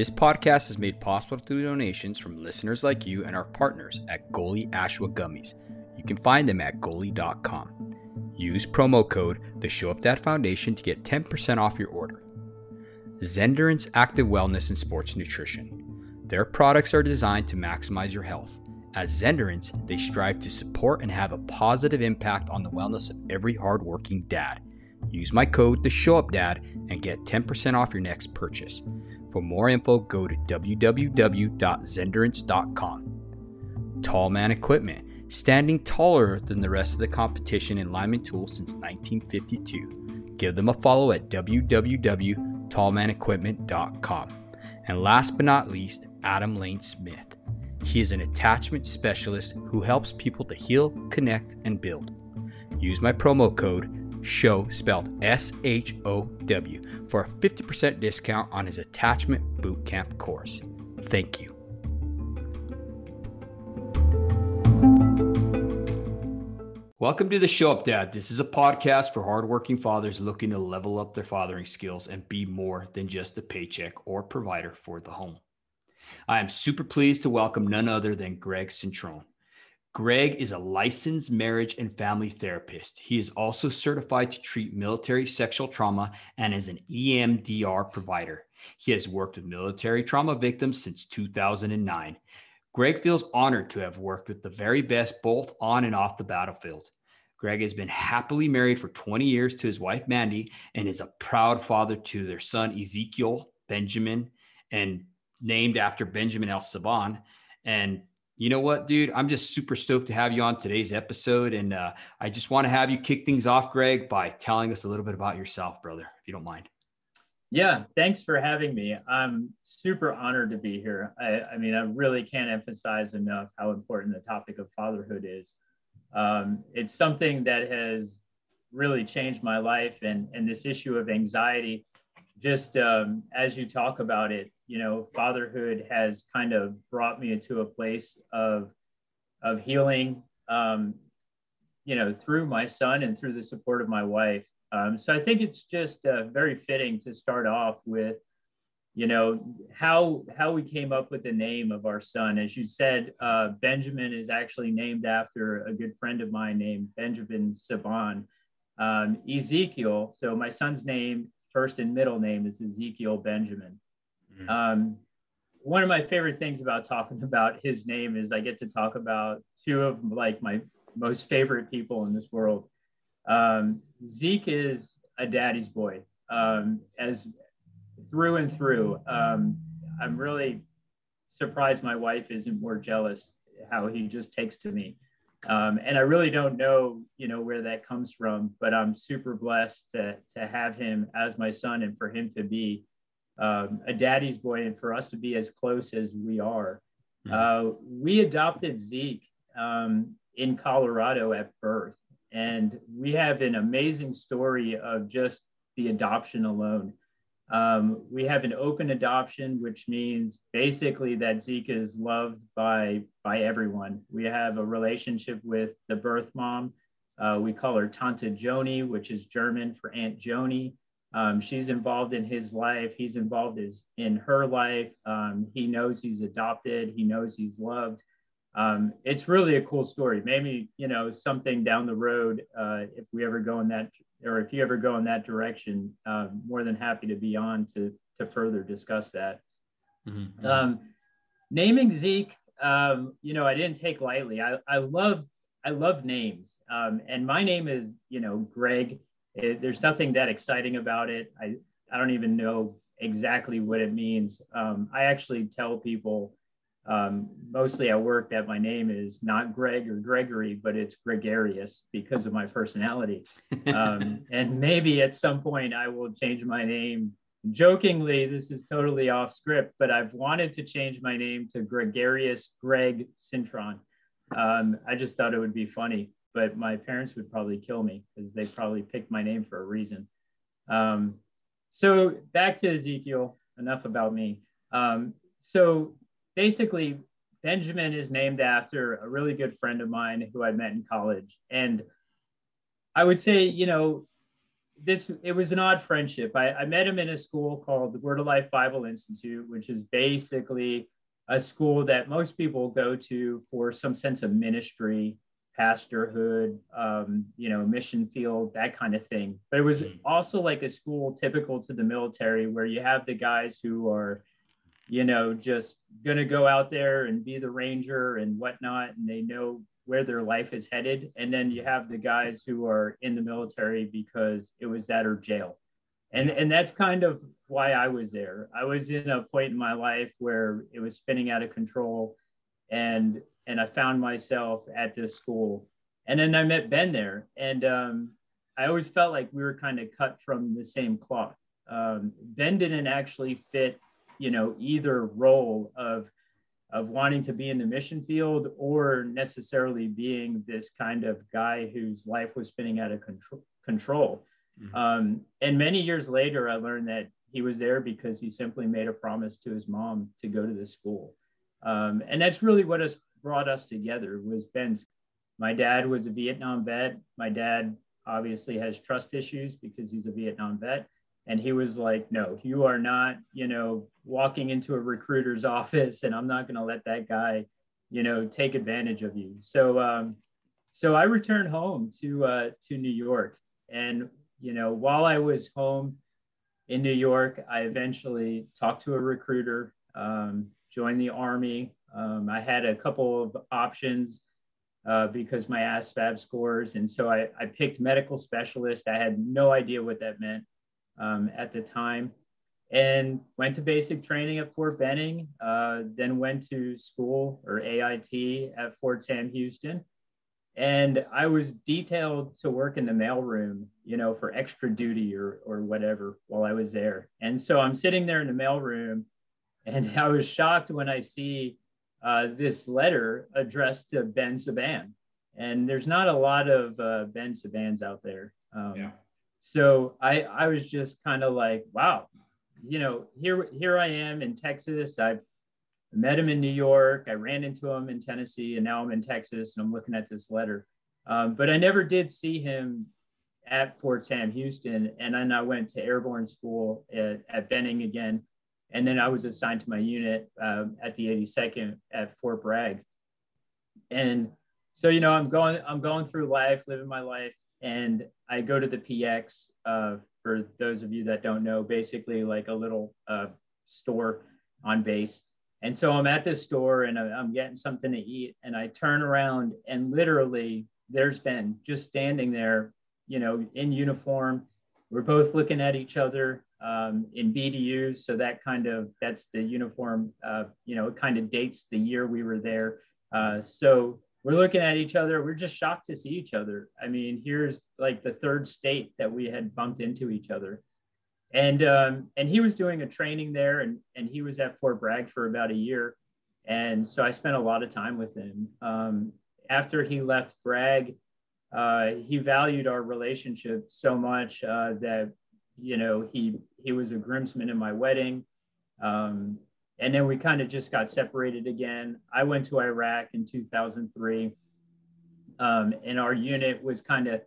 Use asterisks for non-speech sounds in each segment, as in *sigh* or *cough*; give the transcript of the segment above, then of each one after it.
This podcast is made possible through donations from listeners like you and our partners at Goli Ashwa Gummies. You can find them at goli.com. Use promo code the Show Up Dad Foundation to get 10% off your order. Zendurance Active Wellness and Sports Nutrition. Their products are designed to maximize your health. As Zendurance, they strive to support and have a positive impact on the wellness of every hardworking dad. Use my code the Show Up Dad and get 10% off your next purchase. For more info, go to www.zendurance.com. Tallman Equipment, standing taller than the rest of the competition in lineman tools since 1952. Give them a follow at www.tallmanequipment.com. And last but not least, Adam Lane Smith. He is an attachment specialist who helps people to heal, connect, and build. Use my promo code SHOW spelled S H O W for a 50% discount on his attachment bootcamp course. Thank you. Welcome to the Show Up Dad. This is a podcast for hardworking fathers looking to level up their fathering skills and be more than just a paycheck or provider for the home. I am super pleased to welcome none other than Greg Cintron. Greg is a licensed marriage and family therapist. He is also certified to treat military sexual trauma and is an EMDR provider. He has worked with military trauma victims since 2009. Greg feels honored to have worked with the very best both on and off the battlefield. Greg has been happily married for 20 years to his wife, Mandy, and is a proud father to their son, Ezekiel Benjamin, and named after Benjamin L Sebban. And you know what, dude? I'm just super stoked to have you on today's episode. And uh, I just want to have you kick things off, Greg, by telling us a little bit about yourself, brother, if you don't mind. Yeah, thanks for having me. I'm super honored to be here. I, I mean, I really can't emphasize enough how important the topic of fatherhood is. Um, it's something that has really changed my life, and, and this issue of anxiety, just um, as you talk about it, you know, fatherhood has kind of brought me into a place of of healing, um, you know, through my son and through the support of my wife. Um, so I think it's just uh, very fitting to start off with, you know, how how we came up with the name of our son. As you said, uh, Benjamin is actually named after a good friend of mine named Benjamin Sebban. Um, Ezekiel, so my son's name, first and middle name is Ezekiel Benjamin. Mm-hmm. Um, one of my favorite things about talking *laughs* about his name is I get to talk about two of like my most favorite people in this world. Um, Zeke is a daddy's boy, um, as through and through. Um, I'm really surprised my wife isn't more jealous how he just takes to me. Um, and I really don't know, you know, where that comes from, but I'm super blessed to, to have him as my son and for him to be um, a daddy's boy and for us to be as close as we are. Mm-hmm. Uh, we adopted Zeke um, in Colorado at birth. And we have an amazing story of just the adoption alone. Um, we have an open adoption, which means basically that Zeke is loved by, by everyone. We have a relationship with the birth mom. Uh, we call her Tante Joni, which is German for Aunt Joni. Um, she's involved in his life. He's involved his, in her life. Um, he knows he's adopted. He knows he's loved. Um, it's really a cool story. Maybe you know something down the road uh, if we ever go in that, or if you ever go in that direction. Uh, more than happy to be on to to further discuss that. Mm-hmm. Um, naming Zeke, um, you know, I didn't take lightly. I, I love I love names, um, and my name is you know Greg it, there's nothing that exciting about it. I, I don't even know exactly what it means. Um, I actually tell people um, mostly at work that my name is not Greg or Gregory, but it's gregarious because of my personality. Um, *laughs* and maybe at some point I will change my name. Jokingly, this is totally off script, but I've wanted to change my name to Gregarious Greg Cintron. Um, I just thought it would be funny but my parents would probably kill me because they probably picked my name for a reason. Um, so back to Ezekiel, enough about me. Um, so basically, Benjamin is named after a really good friend of mine who I met in college. And I would say, you know, this it was an odd friendship. I, I met him in a school called the Word of Life Bible Institute, which is basically a school that most people go to for some sense of ministry, pastorhood, um, you know, mission field, that kind of thing. But it was mm. also like a school typical to the military where you have the guys who are, you know, just gonna go out there and be the ranger and whatnot, and they know where their life is headed. And then you have the guys who are in the military because it was that or jail. And, and that's kind of why I was there. I was in a point in my life where it was spinning out of control and and I found myself at this school. And then I met Ben there. And um, I always felt like we were kind of cut from the same cloth. Um, ben didn't actually fit, you know, either role of of wanting to be in the mission field or necessarily being this kind of guy whose life was spinning out of control. control. Mm-hmm. Um, and many years later, I learned that he was there because he simply made a promise to his mom to go to the school. Um, and that's really what has brought us together was Ben's. My dad was a Vietnam vet. My dad obviously has trust issues because he's a Vietnam vet and he was like no you are not you know walking into a recruiter's *laughs* office and i'm not going to let that guy you know take advantage of you so um so i returned home to uh to new york and you know while i was home in new york i eventually talked to a recruiter um, joined the army um, i had a couple of options uh, because my ASVAB scores. And so I, I picked medical specialist. I had no idea what that meant um, at the time and went to basic training at Fort Benning, uh, then went to school or AIT at Fort Sam Houston. And I was detailed to work in the mailroom, you know, for extra duty or, or whatever while I was there. And so I'm sitting there in the mailroom and *laughs* I was shocked when I see uh, this letter addressed to Ben Sebban. And there's not a lot of uh, Ben Sebbans out there. Um, yeah so I I was just kind of like, wow, you know, here here I am in Texas. I met him in New York. I ran into him in Tennessee, and now I'm in Texas, and I'm looking at this letter. Um, but I never did see him at Fort Sam Houston, and then I went to airborne school at, at Benning again, and then I was assigned to my unit um, at the 82nd at Fort Bragg, and so you know I'm going I'm going through life, living my life, and I go to the PX. Uh, for those of you that don't know, basically like a little uh, store on base. And so I'm at this store and I'm getting something to eat, and I turn around and literally there's Ben just standing there, you know, in uniform. We're both looking at each other um, in BDUs, so that kind of that's the uniform. Uh, you know, it kind of dates the year we were there. Uh, so we're looking at each other. We're just shocked to see each other. I mean, here's like the third state that we had bumped into each other. And um, and he was doing a training there, and and he was at Fort Bragg for about a year, and so I spent a lot of time with him. Um, after he left Bragg, uh, he valued our relationship so much uh, that you know he he was a groomsman in my wedding. Um, and then we kind of just got separated again. I went to Iraq in 2003, um, and our unit was kind of.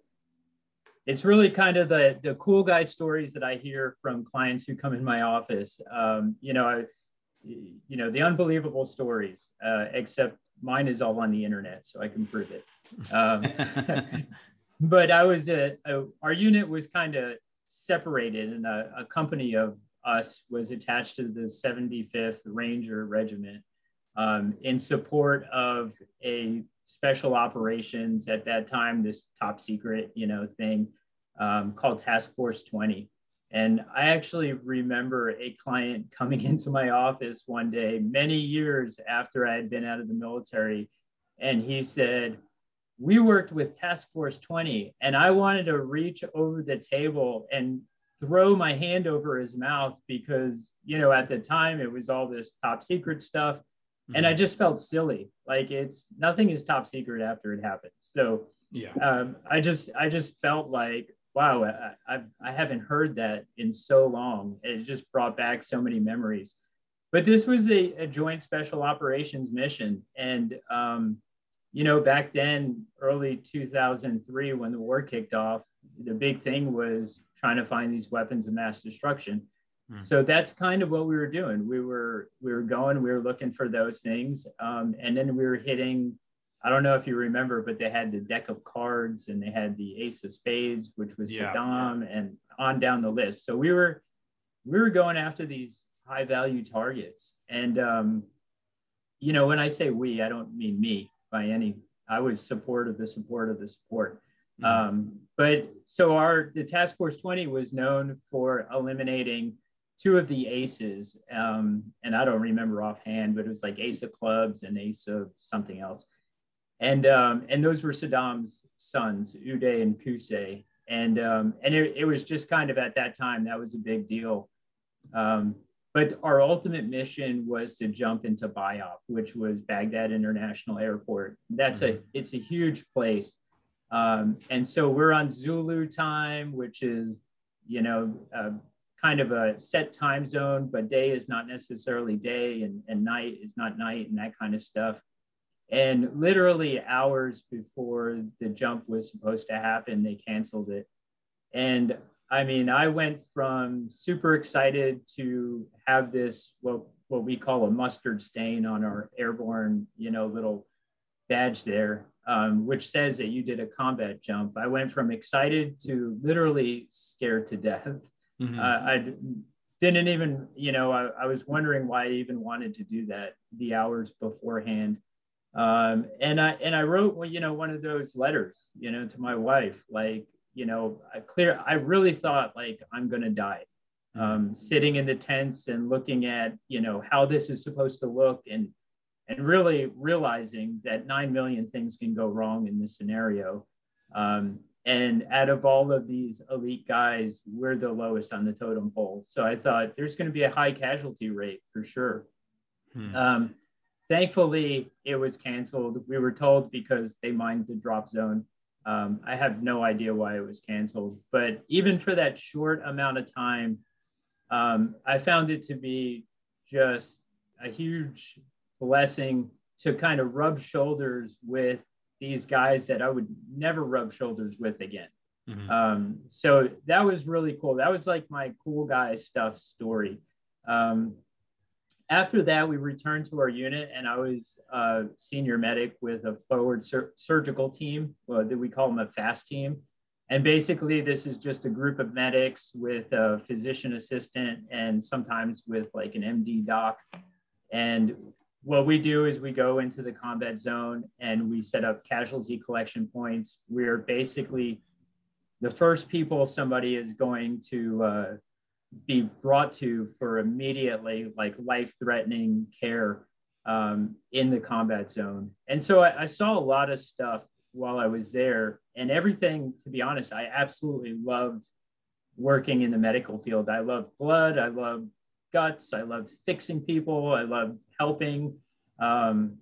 It's really kind of the the cool guy stories that I hear from clients who come in my office. Um, you know, I, you know the unbelievable stories. Uh, except mine is all on the internet, so I can prove it. Um, *laughs* *laughs* but I was a, a, our unit was kind of separated, and a, a company of us was attached to the 75th Ranger Regiment um, in support of a special operations at that time, this top secret, you know, thing um, called Task Force 20. And I actually remember a client *laughs* coming into my office one day, many years after I had been out of the military, and he said, we worked with Task Force 20, and I wanted to reach over the table and throw my hand over his mouth because you know at the time it was all this top secret stuff mm-hmm. and i mm-hmm. just felt silly like it's nothing is top secret after it happens so yeah um, i just i just felt like wow I, I, I haven't heard that in so long it just brought back so many memories but this was a, a joint special operations mission and um, you know back then early 2003 when the war kicked off the big thing was trying to find these weapons of mass destruction. Hmm. So that's kind of what we were doing. We were we were going, we were looking for those things, um, and then we were hitting. I don't know if you remember, but they had the deck of cards and they had the ace of spades, which was yeah. Saddam, and on down the list. So we were we were going after these high value targets, and um, you know when I say we, I don't mean me by any. I was support of the support of the support. Mm-hmm. Um, but so our the task force 20 was known for eliminating two of the aces, um, and I don't remember offhand, but it was like ace of clubs and ace of something else. And um, and those were Saddam's sons, Uday and Qusay. And um, and it, it was just kind of at that time that was a big deal. Um, but our ultimate mission was to jump into BIAP, which was Baghdad International Airport. That's mm-hmm. a it's a huge place. Um, and so we're on Zulu time, which is, you know, uh, kind of a set time zone, but day is not necessarily day and, and night is not night and that kind of stuff. And literally hours before the jump was supposed to happen, they canceled it. And I mean, I went from super excited to have this, what, what we call a mustard stain on our airborne, you know, little badge there, um, which says that you did a combat jump. I went from excited to literally scared to death. Mm-hmm. Uh, I didn't even, you know, I, I, was wondering why I even wanted to do that the hours beforehand. Um, and I and I wrote, well, you know, one of those letters, you know, to my wife, like, you know, I clear. I really thought like I'm gonna die, mm-hmm. um, sitting in the tents and looking at, you know, how this is supposed to look, and and really realizing that nine million things can go wrong in this scenario. Um, and out of all of these elite guys, we're the lowest on the totem pole. So I thought there's going to be a high casualty rate for sure. Hmm. Um, thankfully, it was canceled. We were told because they mined the drop zone. Um, I have no idea why it was canceled. But even for that short amount of time, um, I found it to be just a huge blessing to kind of rub shoulders with these guys that I would never rub shoulders with again. Mm-hmm. Um, so that was really cool. That was like my cool guy stuff story. Um, after that, we returned to our unit, and I was a senior medic with a forward sur- surgical team. Well, we call them a fast team. And basically, this is just a group of medics with a physician assistant and sometimes with like an MD doc. And what we do is we go into the combat zone and we set up casualty collection points. We're basically the first people somebody is going to uh, be brought to for immediately like life threatening care um, in the combat zone. And so I, I saw a lot of stuff while I was there, and everything, to be honest, I absolutely loved working in the medical field. I loved blood, I loved guts. I loved fixing people. I loved helping. Um,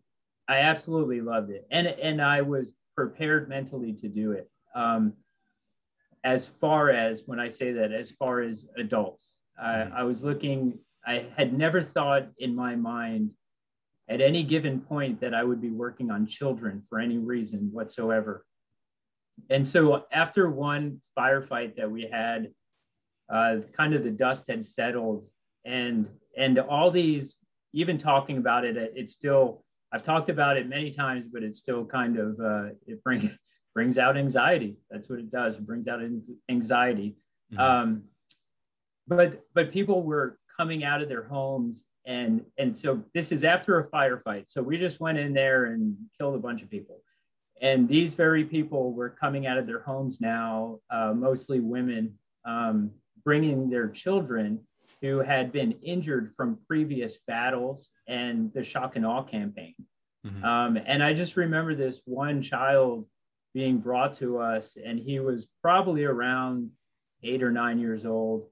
I absolutely loved it, and and I was prepared mentally to do it. Um, as far as when I say that, as far as adults, mm-hmm. I was looking. I had never thought in my mind at any given point that I would be working on children for any reason whatsoever. And so after one firefight that we had, uh, kind of the dust had settled and and all these even talking about it it's still i've talked about it many times but it's still kind of uh, it brings brings out anxiety that's what it does it brings out anxiety mm-hmm. um, but but people were coming out of their homes and and so this is after a firefight so we just went in there and killed a bunch of people and these very people were coming out of their homes now uh, mostly women um, bringing their children who had been injured from previous battles and the shock and awe campaign. Mm-hmm. Um, and I just remember this one child being brought to us, and he was probably around eight or nine years old.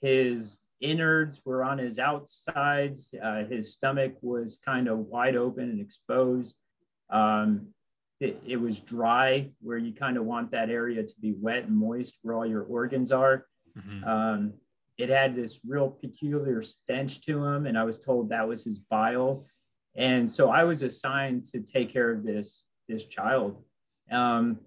His innards were on his outsides, uh, his stomach was kind of wide open and exposed. Um, it, it was dry, where you kind of want that area to be wet and moist where all your organs are. Mm-hmm. Um, it had this real peculiar stench to him, and I was told that was his bile. And so I was assigned to take care of this this child. Um,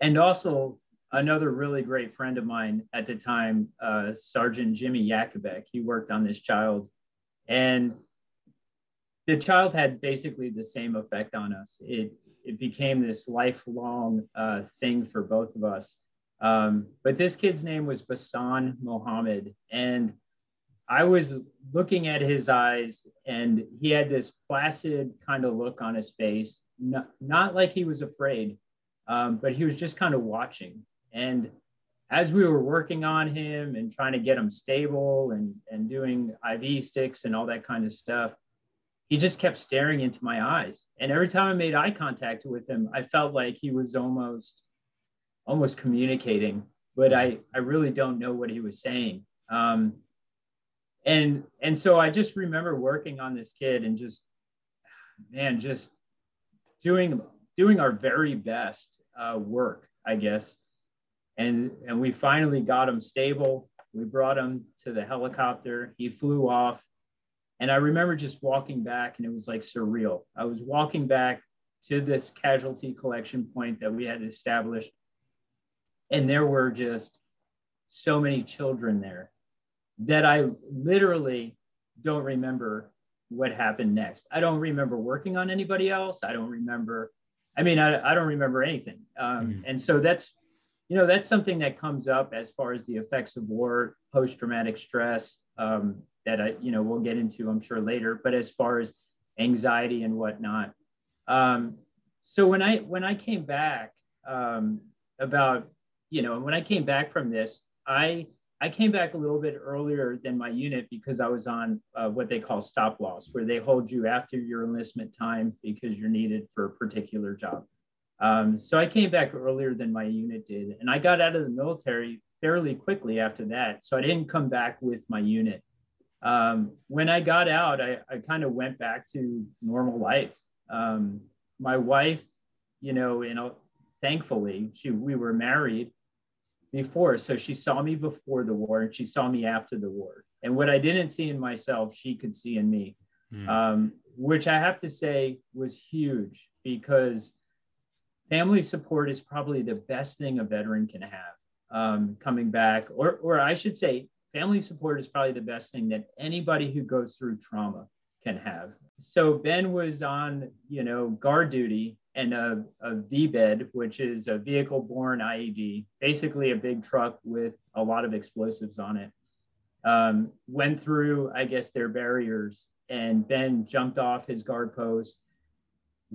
and also, another really great friend of mine at the time, uh, Sergeant Jimmy Yakubek. He worked on this child, and the child had basically the same effect on us. It it became this lifelong uh, thing for both of us. Um, but this kid's name was Basan Mohammed, and I was looking at his eyes, and he had this placid kind of look on his face, not, not like he was afraid, um, but he was just kind of watching. And as we were working on him and trying to get him stable and, and doing IV sticks and all that kind of stuff, he just kept staring into my eyes. And every time I made eye contact with him, I felt like he was almost almost communicating, but I, I really don't know what he was saying. Um, and and so I just remember working on this kid and just man, just doing doing our very best uh, work, I guess. And and we finally got him stable. We brought him to the helicopter. He flew off. And I remember just walking back and it was like surreal. I was walking back to this casualty collection point that we had established. And there were just so many children there that I literally don't remember what happened next. I don't remember working on anybody else. I don't remember, I mean, I, I don't remember anything. Um, mm-hmm. And so that's, you know, that's something that comes up as far as the effects of war, post traumatic stress um, that I, you know, we'll get into, I'm sure later. But as far as anxiety and whatnot, um, so when I when I came back um, about, you know, when I came back from this, I I came back a little bit earlier than my unit because I was on uh, what they call stop loss, where they hold you after your enlistment time because you're needed for a particular job. Um, so I came back earlier than my unit did, and I got out of the military fairly quickly after that. So I didn't come back with my unit. Um, when I got out, I, I kind of went back to normal life. Um, my wife, you know, you know, thankfully, she we were married before. So she saw me before the war and she saw me after the war. And what I didn't see in myself, she could see in me, mm. um, which I have to say was huge because family support is probably the best thing a veteran can have um, coming back, or, or I should say, family support is probably the best thing that anybody who goes through trauma can have. So Ben was on, you know, guard duty and a, a VBED, which is a vehicle borne IED, basically a big truck with a lot of explosives on it. Um, went through, I guess, their barriers, and Ben jumped off his guard post,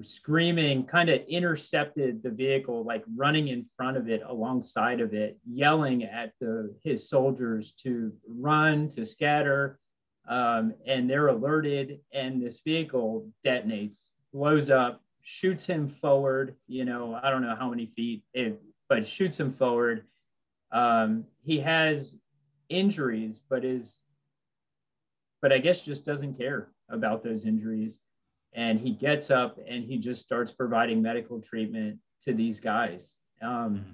screaming, kind of intercepted the vehicle, like running in front of it, alongside of it, yelling at the, his soldiers to run, to scatter. Um, and they're alerted, and this vehicle detonates, blows up, shoots him forward. You know, I don't know how many feet, it, but shoots him forward. Um, he has injuries, but is, but I guess just doesn't care about those injuries. And he gets up and he just starts providing medical treatment to these guys. Um, mm-hmm.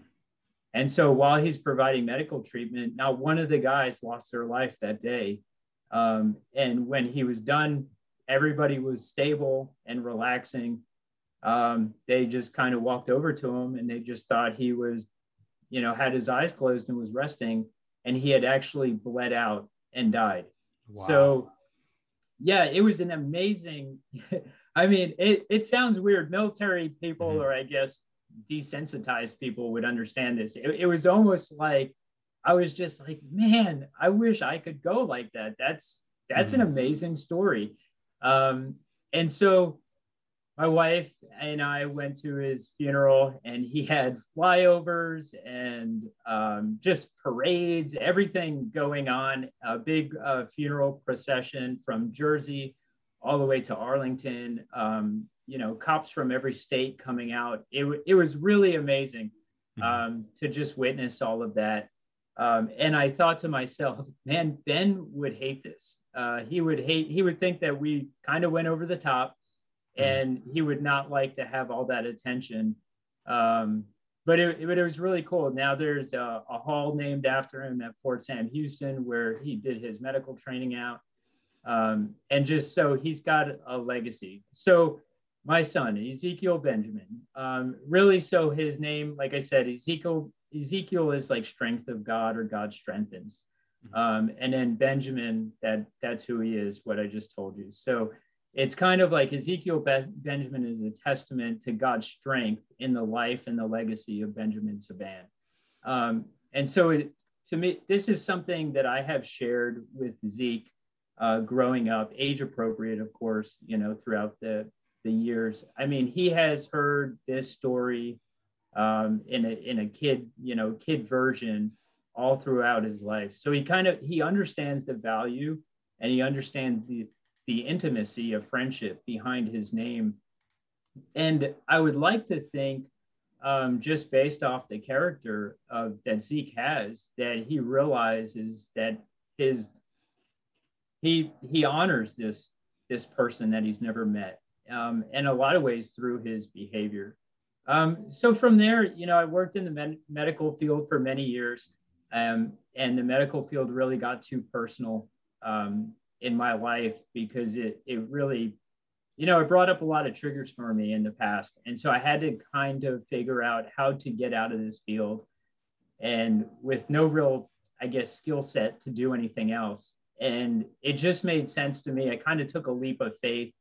and so while he's providing medical treatment, now one of the guys lost their life that day. Um, and when he was done, everybody was stable and relaxing um, they just kind of walked over to him and they just thought he was, you know, had his eyes closed and was resting, and he had actually bled out and died. Wow. So, yeah, it was an amazing. *laughs* I mean, it, it sounds weird. Military people, mm-hmm. or I guess desensitized people, would understand this. It, it was almost like I was just like, man, I wish I could go like that. That's that's mm-hmm. an amazing story. Um, and so my wife and I went to his funeral, and he had flyovers and um, just parades, everything going on. A big uh, funeral procession from Jersey all the way to Arlington. Um, you know, cops from every state coming out. It, it was really amazing mm-hmm. um, to just witness all of that. Um, and I thought to myself, *laughs* man, Ben would hate this. Uh, he would hate, he would think that we kind of went over the top. And he would not like to have all that attention. Um, but it, it, it, was really cool. Now there's a, a, hall named after him at Fort Sam Houston where he did his medical training out. Um, and just so he's got a legacy. So my son, Ezekiel Benjamin, um, really, so his name, like I said, Ezekiel Ezekiel is like strength of God or God strengthens. Mm-hmm. Um, and then Benjamin, that that's who he is, what I just told you. So it's kind of like Ezekiel Be- Benjamin is a testament to God's strength in the life and the legacy of Benjamin Sebban. Um, and so it, to me, this is something that I have shared with Zeke uh, growing up, age appropriate, of course, you know, throughout the, the years. I mean, he has heard this story um, in a in a kid, you know, kid version all throughout his life. So he kind of he understands the value and he understands the the intimacy of friendship behind his name. And I would like to think, um, just based off the character of, that Zeke has, that he realizes that his he he honors this this person that he's never met, um, in a lot of ways through his behavior. Um, so from there, you know, I worked in the med- medical field for many years, um, and the medical field really got too personal um, in my life because it it really you know it brought up a lot of triggers for me in the past. And so i had to kind of figure out how to get out of this field and with no real i guess skill set to do anything else. And it just made sense to me. I kind of took a leap of faith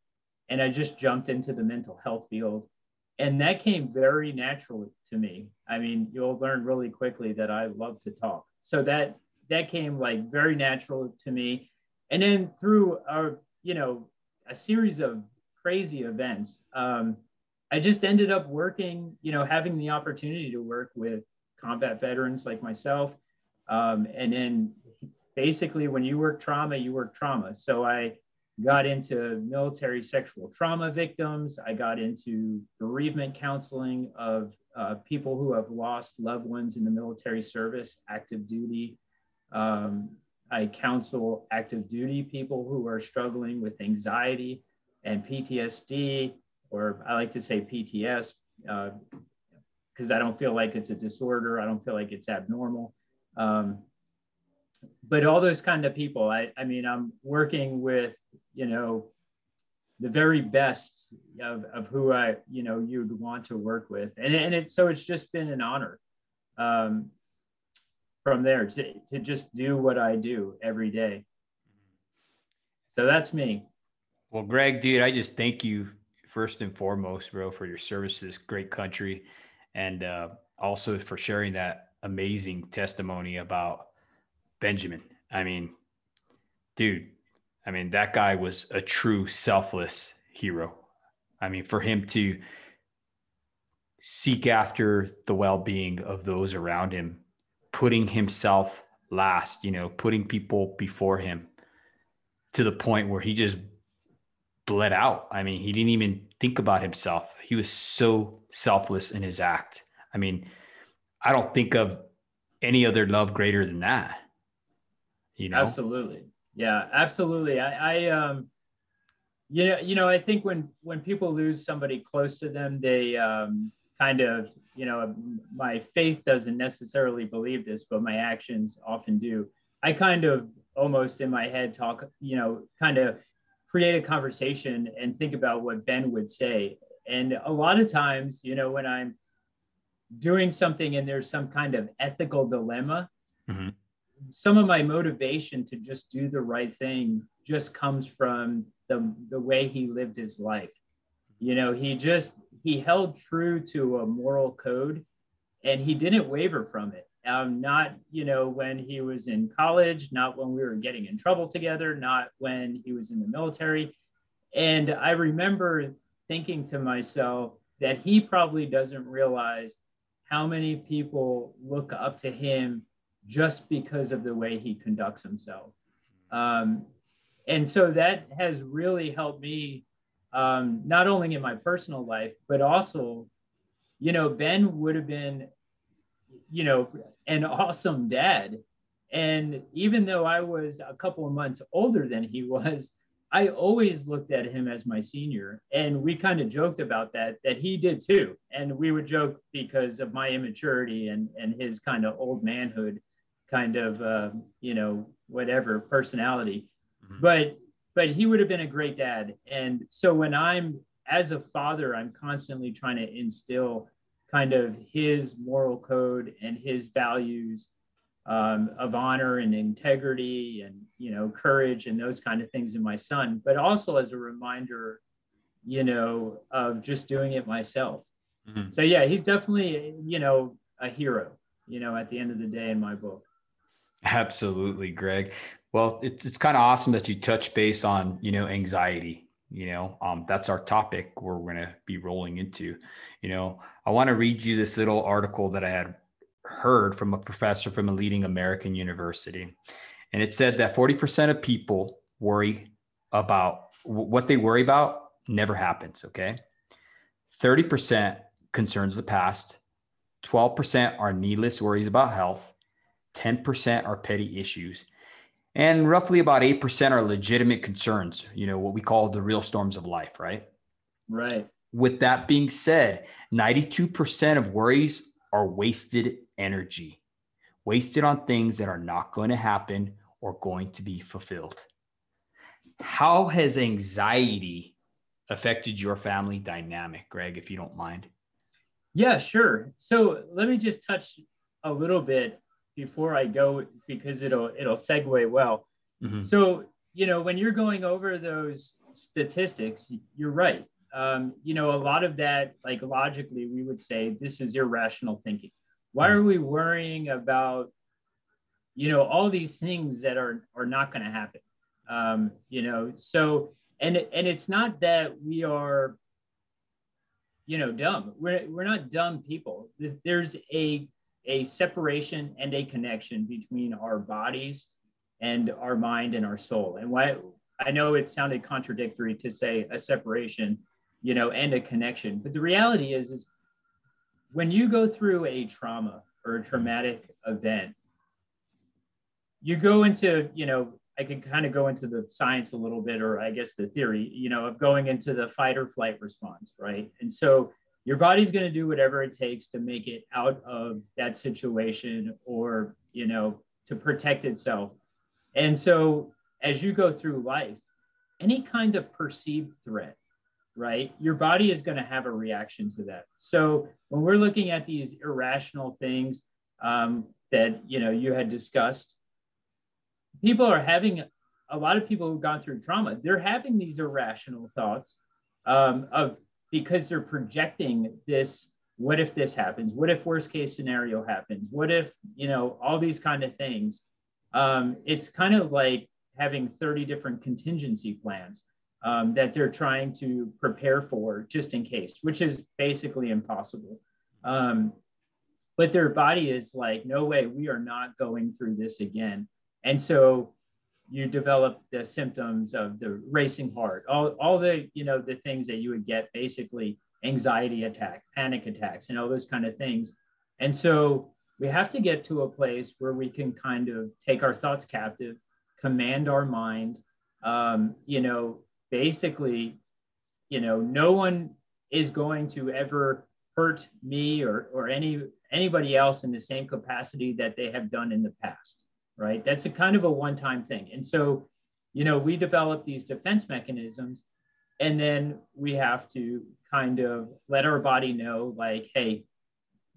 and i just jumped into the mental health field. And that came very naturally to me. I mean you'll learn really quickly that i love to talk. So that that came like very natural to me and then through our you know a series of crazy events um, i just ended up working you know having the opportunity to work with combat veterans like myself. Um, and then basically when you work trauma you work trauma. So i got into military sexual trauma victims. I got into bereavement counseling of uh, people who have lost loved ones in the military service active duty um, I counsel active duty people who are struggling with anxiety and PTSD, or I like to say PTS, because uh, I don't feel like it's a disorder. I don't feel like it's abnormal. Um, but all those kind of people, I, I mean, I'm working with, you know, the very best of, of who I, you know, you'd want to work with. And, and it's, so it's just been an honor. Um, from there to, to just do what I do every day. So that's me. Well, Greg, dude, I just thank you first and foremost, bro, for your service to this great country and uh, also for sharing that amazing testimony about Benjamin. I mean, dude, I mean, that guy was a true selfless hero. I mean, for him to seek after the well being of those around him putting himself last, you know, putting people before him to the point where he just bled out. I mean, he didn't even think about himself. He was so selfless in his act. I mean, I don't think of any other love greater than that. You know? Absolutely. Yeah, absolutely. I, I um you know, you know, I think when when people lose somebody close to them, they um kind of you know, my faith doesn't necessarily believe this, but my actions often do. I kind of almost in my head talk, you know, kind of create a conversation and think about what Ben would say. And a lot of times, you know, when I'm doing something and there's some kind of ethical dilemma, mm-hmm. some of my motivation to just do the right thing just comes from the, the way he lived his life you know he just he held true to a moral code and he didn't waver from it. Um, not you know when he was in college not when we were getting in trouble together not when he was in the military. And i remember thinking to myself that he probably doesn't realize how many people look up to him just because of the way he conducts himself. Um, and so that has really helped me um, not only in my personal life, but also, you know, Ben would have been, you know, an awesome dad. And even though I was a couple of months older than he was, I always looked at him as my senior. And we kind of joked about that, that he did too. And we would joke because of my immaturity and, and his kind of old manhood kind of, uh, you know, whatever personality. Mm-hmm. But but he would have been a great dad. And so when I'm as a father, I'm constantly trying to instill kind of his moral code and his values um, of honor and integrity and you know courage and those kind of things in my son but also as a reminder you know of just doing it myself mm-hmm. so yeah he's definitely you know a hero you know at the end of the day in my book absolutely greg well it, it's kind of awesome that you touch base on you know anxiety you know um, that's our topic we're going to be rolling into you know i want to read you this little article that i had heard from a professor from a leading American university. And it said that 40% of people worry about what they worry about never happens. Okay. 30% concerns the past, 12% are needless worries about health, 10% are petty issues, and roughly about 8% are legitimate concerns, you know, what we call the real storms of life, right? Right. With that being said, 92% of worries are wasted energy, wasted on things that are not going to happen or going to be fulfilled. How has anxiety affected your family dynamic, Greg, if you don't mind? Yeah, sure. So let me just touch a little bit before I go because it'll it'll segue well. Mm-hmm. So, you know, when you're going over those statistics, you're right. Um, you know, a lot of that, like logically, we would say this is irrational thinking. Why are we worrying about, you know, all these things that are are not going to happen? Um, you know, so and and it's not that we are, you know, dumb. We're we're not dumb people. There's a a separation and a connection between our bodies and our mind and our soul. And why I know it sounded contradictory to say a separation, you know, and a connection, but the reality is is when you go through a trauma or a traumatic event, you go into, you know, I can kind of go into the science a little bit, or I guess the theory, you know, of going into the fight or flight response, right? And so your body's going to do whatever it takes to make it out of that situation or, you know, to protect itself. And so as you go through life, any kind of perceived threat, right? Your body is going to have a reaction to that. So when we're looking at these irrational things um, that you know you had discussed, people are having a lot of people who've gone through trauma. They're having these irrational thoughts um, of because they're projecting this. What if this happens? What if worst case scenario happens? What if you know all these kind of things? Um, it's kind of like having 30 different contingency plans um, that they're trying to prepare for just in case, which is basically impossible. Um, but their body is like, no way, we are not going through this again. And so you develop the symptoms of the racing heart, all, all the, you know, the things that you would get basically anxiety attack, panic attacks, and all those kind of things. And so we have to get to a place where we can kind of take our thoughts captive, command our mind, um, you know, basically, you know, no one is going to ever hurt me or, or any anybody else in the same capacity that they have done in the past, right? That's a kind of a one-time thing. And so, you know, we develop these defense mechanisms and then we have to kind of let our body know like, hey,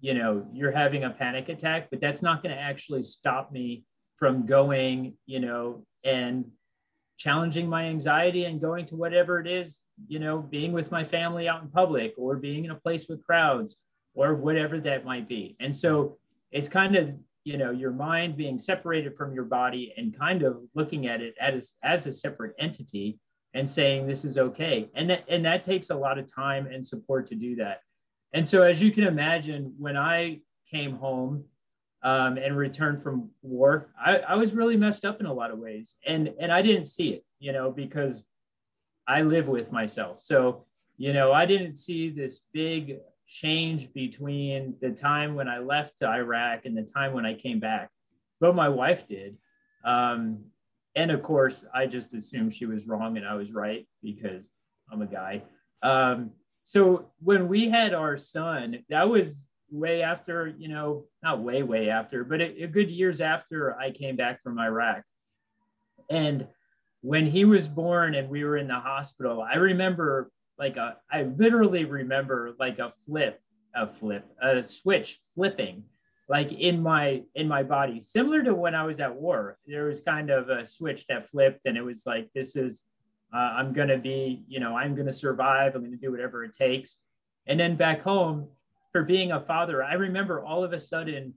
you know, you're having a panic attack, but that's not going to actually stop me from going, you know, and challenging my anxiety and going to whatever it is, you know, being with my family out in public or being in a place with crowds or whatever that might be. And so it's kind of, you know, your mind being separated from your body and kind of looking at it as, as a separate entity and saying this is okay. And that, and that takes a lot of time and support to do that. And so as you can imagine, when I came home um, and returned from war, I, I was really messed up in a lot of ways, and and I didn't see it, you know, because I live with myself. So you know, I didn't see this big change between the time when I left to Iraq and the time when I came back, but my wife did. Um, and of course, I just assumed she was wrong and I was right because I'm a guy. Um, so when we had our son, that was way after, you know, not way, way after, but a, a good years after I came back from Iraq. And when he was born and we were in the hospital, I remember like a, I literally remember like a flip a flip, a switch flipping like in my in my body. Similar to when i was at war there was kind of a switch that flipped and it was like this is uh, i'm going to be you know i'm going to survive i'm going to do whatever it takes. And then back home for being a father i remember all of a sudden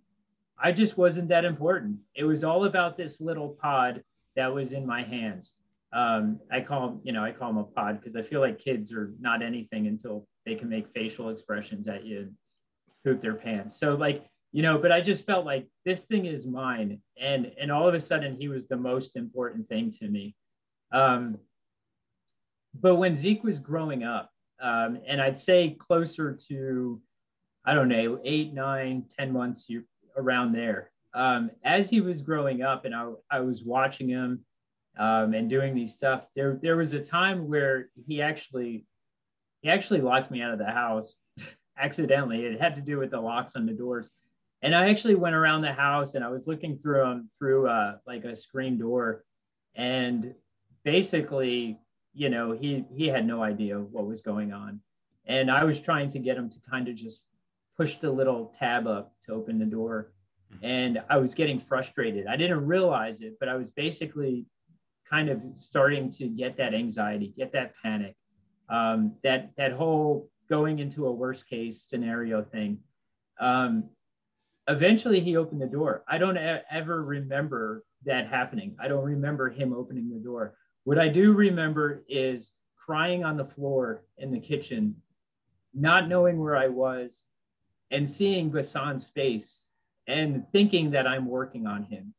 i just wasn't that important. It was all about this little pod that was in my hands um, i call you know i call them a pod because i feel like kids are not anything until they can make facial expressions at you and poop their pants. So like you know but i just felt like this thing is mine. And and all of a sudden he was the most important thing to me. Um but when zeke was growing up um and i'd say closer to i don't know eight nine ten months around there um as he was growing up and i, I was watching him um and doing these stuff. There there was a time where he actually he actually locked me out of the house *laughs* accidentally. It had to do with the locks on the doors. And I actually went around the house and I was looking through them through uh, like a screen door, and basically, you know, he he had no idea what was going on, and I was trying to get him to kind of just push the little tab up to open the door, mm-hmm. and I was getting frustrated. I didn't realize it, but I was basically kind of starting to get that anxiety, get that panic, um, that that whole going into a worst case scenario thing. Um, eventually he opened the door. I don't e- ever remember that happening. I don't remember him opening the door. What I do remember is crying on the floor in the kitchen, not knowing where I was, and seeing Basan's face and thinking that I'm working on him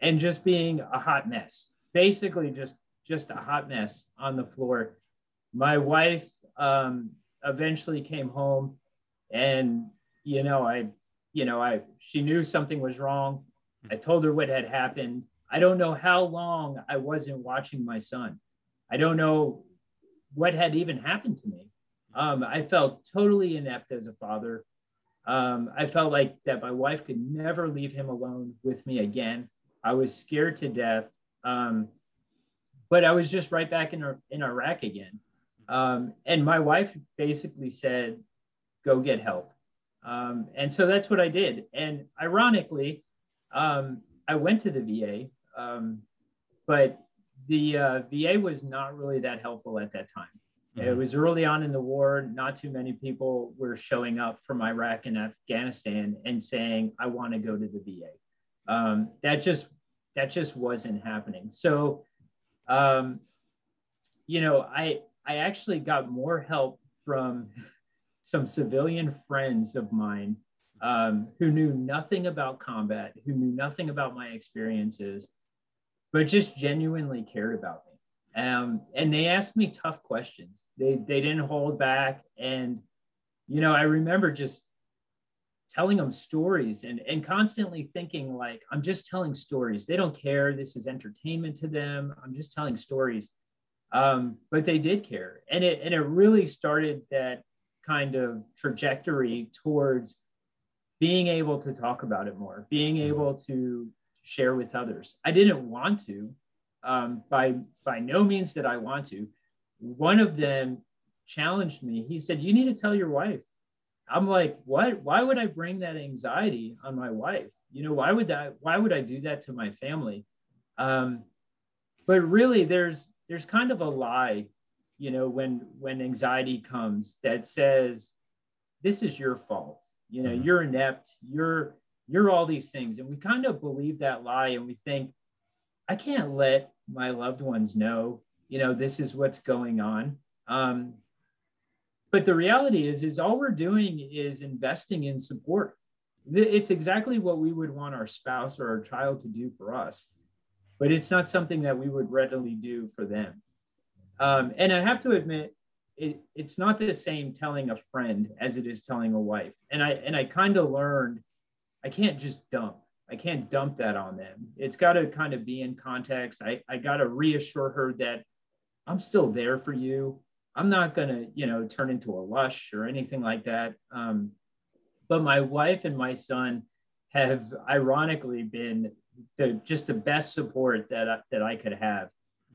and just being a hot mess. Basically, just just a hot mess on the floor. My wife um, eventually came home, and you know, I you know, I she knew something was wrong. I told her what had happened. I don't know how long I wasn't watching my son. I don't know what had even happened to me. Um, I felt totally inept as a father. Um, I felt like that my wife could never leave him alone with me again. I was scared to death. Um, but I was just right back in, in Iraq again. Um, and my wife basically said, go get help. Um, and so that's what I did. And ironically, um, I went to the VA, um, but the uh, VA was not really that helpful at that time. Mm-hmm. It was early on in the war. Not too many people were showing up from Iraq and Afghanistan and saying, "I want to go to the VA." Um, that just that just wasn't happening. So, um, you know, I I actually got more help from some civilian friends of mine um, who knew nothing about combat, who knew nothing about my experiences, but just genuinely cared about me. Um, and they asked me tough questions. They, they didn't hold back. And, you know, I remember just telling them stories and, and constantly thinking like, I'm just telling stories. They don't care. This is entertainment to them. I'm just telling stories. Um, but they did care. And it, and it really started that kind of trajectory towards being able to talk about it more, being mm-hmm. able to share with others. I didn't want to, um, by by no means did I want to. One of them challenged me. He said, "You need to tell your wife." I'm like, "What? Why would I bring that anxiety on my wife? You know, why would that? Why would I do that to my family?" Um, but really, there's there's kind of a lie you know when when anxiety comes that says this is your fault you know mm-hmm. you're inept you're you're all these things and we kind of believe that lie and we think i can't let my loved ones know you know this is what's going on um, but the reality is is all we're doing is investing in support it's exactly what we would want our spouse or our child to do for us but it's not something that we would readily do for them um, and I have to admit, it, it's not the same telling a friend as it is telling a wife. And I and I kind of learned I can't just dump. I can't dump that on them. It's got to kind of be in context. I, I got to reassure her that I'm still there for you. I'm not going to, you know, turn into a lush or anything like that. Um, but my wife and my son have ironically been the, just the best support that I, that I could have.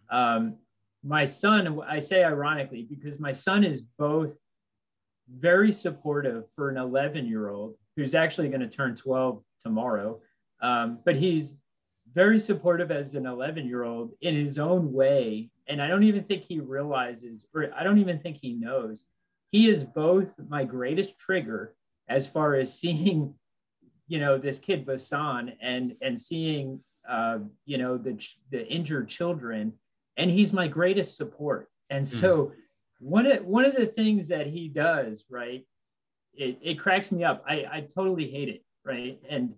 Um, my son, I say ironically because my son is both very supportive for an 11 year old who's actually going to turn 12 tomorrow. Um, but he's very supportive as an 11 year old in his own way. And I don't even think he realizes, or I don't even think he knows. He is both my greatest trigger as far as seeing, you know, this kid Basan and and seeing, uh, you know, the the injured children, and he's my greatest support. And hmm. so, mm. one of one of the things that he does, right, it, it cracks me up. I I totally hate it, right, and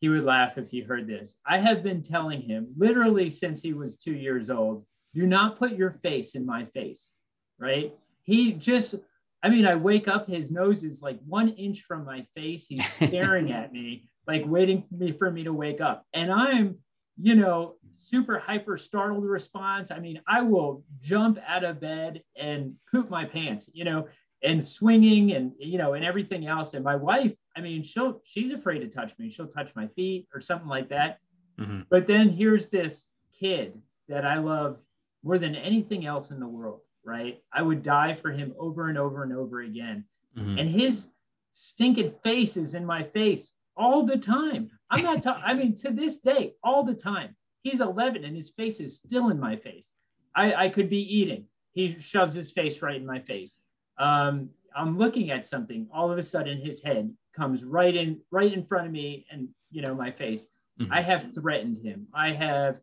he would laugh if he heard this. I have been telling him literally since he was two years old do not put your face in my face, right? He just, I mean, I wake up, his nose is like one inch from my face. He's staring *laughs* at me, like waiting for me, for me to wake up. And I'm, you know, super hyper startled response. I mean, I will jump out of bed and poop my pants, you know, and swinging and, you know, and everything else. And my wife, I mean, she'll, she's afraid to touch me. She'll touch my feet or something like that. Mm-hmm. But then here's this kid that I love more than anything else in the world, right? I would die for him over and over and over again. Mm-hmm. And his stinking face is in my face all the time. I'm not talking, I mean, to this day, all the time. He's 11 and his face is still in my face. I, I could be eating. He shoves his face right in my face. Um, I'm looking at something. All of a sudden, his head comes right in, right in front of me, and you know my face. Mm-hmm. I have threatened him. I have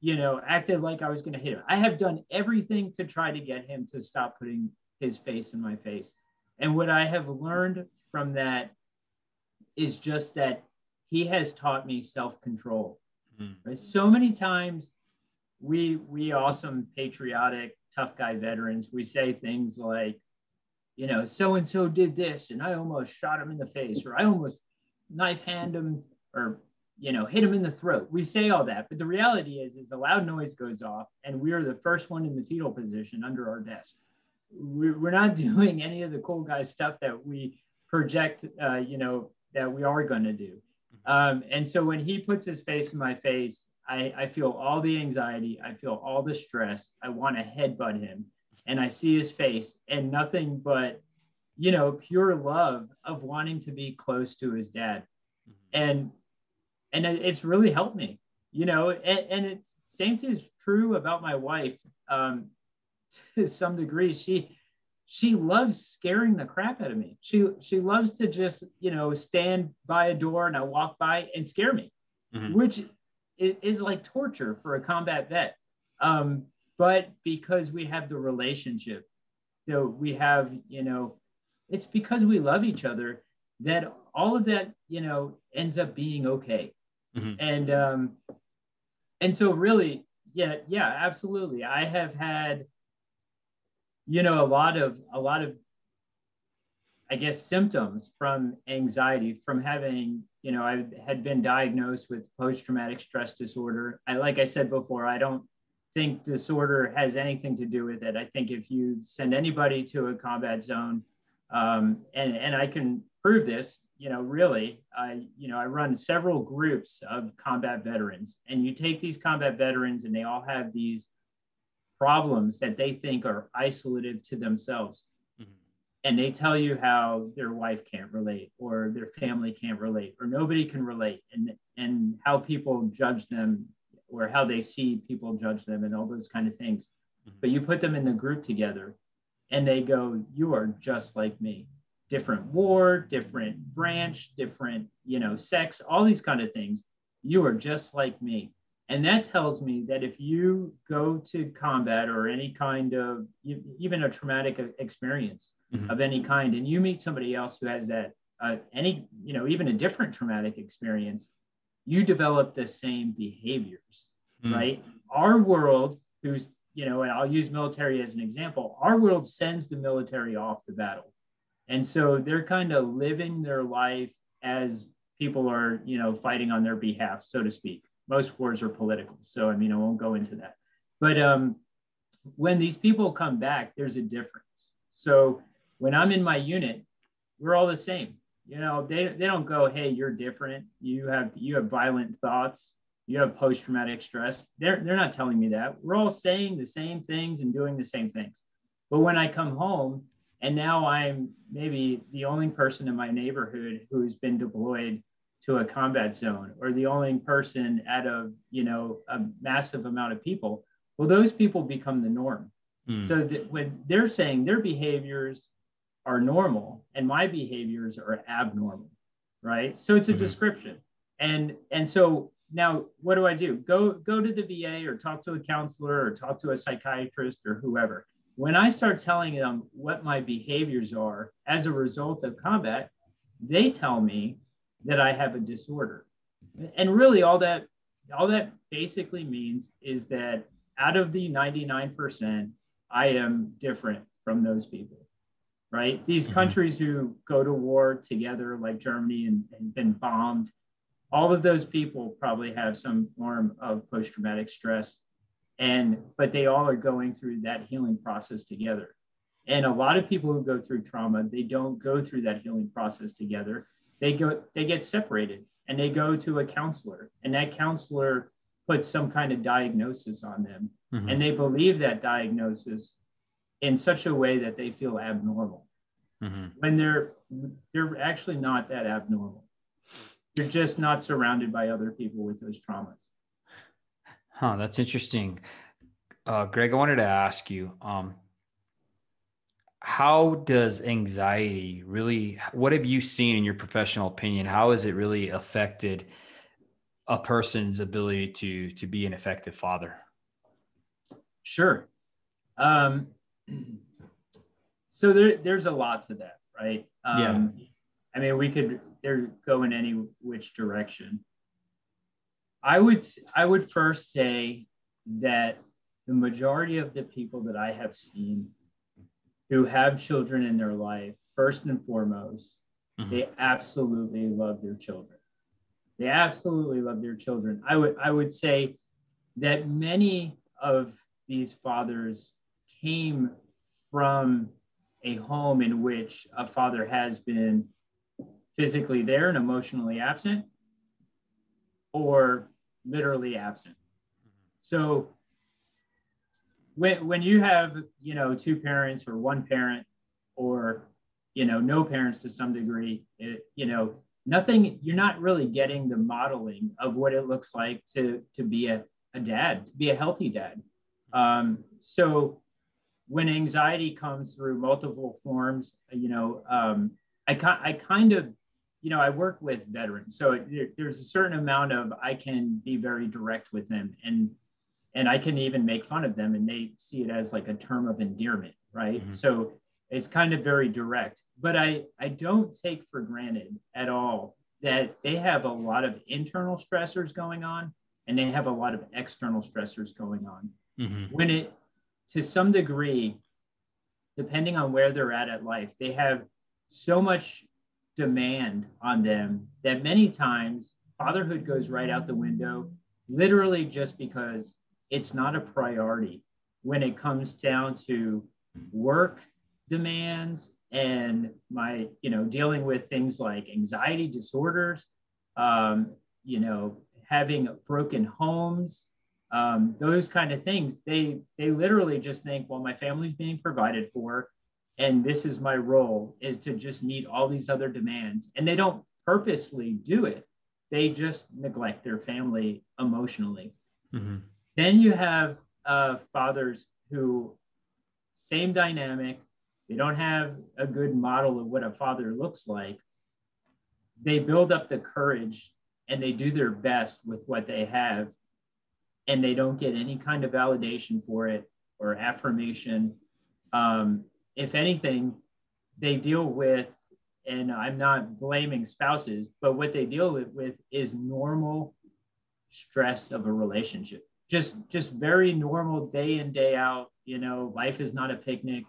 you know, acted like I was going to hit him. I have done everything to try to get him to stop putting his face in my face. And what I have learned from that is just that he has taught me self-control. Mm. Right? So many times we we awesome patriotic tough guy veterans we say things like you know so and so did this and I almost shot him in the face or I almost knife hand him or you know, hit him in the throat. We say all that, but the reality is, is a loud noise goes off, and we're the first one in the fetal position under our desk. We're not *laughs* doing any of the cool guy stuff that we project, uh, you know, that we are going to do. Um, and so when he puts his face in my face, I, I feel all the anxiety, I feel all the stress. I want to headbutt him, and I see his face, and nothing but, you know, pure love of wanting to be close to his dad. And and it's really helped me you know and, and it's same is true about my wife um, *laughs* to some degree she she loves scaring the crap out of me she she loves to just you know stand by a door and i walk by and scare me mm-hmm. which is like torture for a combat vet um, but because we have the relationship that we have you know it's because we love each other that all of that you know ends up being okay Mm-hmm. And um, and so really, yeah, yeah, absolutely. I have had, you know, a lot of a lot of I guess symptoms from anxiety from having, you know, I had been diagnosed with post-traumatic stress disorder. I like I said before, I don't think disorder has anything to do with it. I think if you send anybody to a combat zone, um, and and I can prove this, you know, really, I, you know, I run several groups of combat veterans, and you take these combat veterans, and they all have these problems that they think are isolative to themselves. Mm-hmm. And they tell you how their wife can't relate, or their family can't relate, or nobody can relate, and and how people judge them, or how they see people judge them, and all those kind of things. Mm-hmm. But you put them in the group together, and they go, "You are just like me." different war, different branch, different, you know, sex, all these kind of things. You are just like me. And that tells me that if you go to combat or any kind of, even a traumatic experience mm-hmm. of any kind, and you meet somebody else who has that, uh, any, you know, even a different traumatic experience, you develop the same behaviors, mm-hmm. right? Our world, who's, you know, and I'll use military as an example, our world sends the military off to battle and so they're kind of living their life as people are, you know, fighting on their behalf, so to speak. Most wars are political. So, I mean, I won't go into that. But um, when these people come back, there's a difference. So when I'm in my unit, we're all the same. You know, they, they don't go, hey, you're different. You have you have violent thoughts. You have post-traumatic stress. They're, they're not telling me that. We're all saying the same things and doing the same things. But when I come home and now I'm maybe the only person in my neighborhood who's been deployed to a combat zone or the only person out of, you know, a massive amount of people. Well, those people become the norm. Mm. So that when they're saying their behaviors are normal and my behaviors are abnormal, right? So it's a mm-hmm. description. And and so now what do I do? Go go to the VA or talk to a counselor or talk to a psychiatrist or whoever. When I start telling them what my behaviors are as a result of combat, they tell me that I have a disorder. And really all that all that basically means is that out of the 99%, I am different from those people. Right? These mm-hmm. countries who go to war together, like Germany and, and been bombed, all of those people probably have some form of post-traumatic stress and but they all are going through that healing process together and a lot of people who go through trauma they don't go through that healing process together they go they get separated and they go to a counselor and that counselor puts some kind of diagnosis on them mm-hmm. and they believe that diagnosis in such a way that they feel abnormal. Mm-hmm. when they're they're actually not that abnormal. You're just not surrounded by other people with those traumas. Huh that's interesting. Uh, greg i wanted to ask you um, how does anxiety really what have you seen in your professional opinion? How has it really affected a person's ability to to be an effective father? Sure. Um, so there, there's a lot to that right um, yeah i mean we could there go in any which direction i would i would first say that the majority of the people that i have seen who have children in their life, first and foremost, mm-hmm. they absolutely love their children. They absolutely love their children. I would I would say that many of these fathers came from a home in which a father has been physically there and emotionally absent or literally absent. So when when you have you know two parents or one parent or you know no parents to some degree it, you know nothing you're not really getting the modeling of what it looks like to to be a, a dad to be a healthy dad um, so when anxiety comes through multiple forms you know um, I, I kind of you know i work with veterans so there, there's a certain amount of i can be very direct with them and and I can even make fun of them and they see it as like a term of endearment, right? Mm-hmm. So it's kind of very direct. But I, I don't take for granted at all that they have a lot of internal stressors going on and they have a lot of external stressors going on. Mm-hmm. When it, to some degree, depending on where they're at at life, they have so much demand on them that many times fatherhood goes right out the window, literally just because it's not a priority when it comes down to work demands and my you know dealing with things like anxiety disorders um, you know having broken homes um, those kind of things they they literally just think well my family's being provided for and this is my role is to just meet all these other demands and they don't purposely do it they just neglect their family emotionally mm-hmm. Then you have uh, fathers who, same dynamic, they don't have a good model of what a father looks like. They build up the courage and they do their best with what they have, and they don't get any kind of validation for it or affirmation. Um, if anything, they deal with, and I'm not blaming spouses, but what they deal with, with is normal stress of a relationship just just very normal day in day out you know life is not a picnic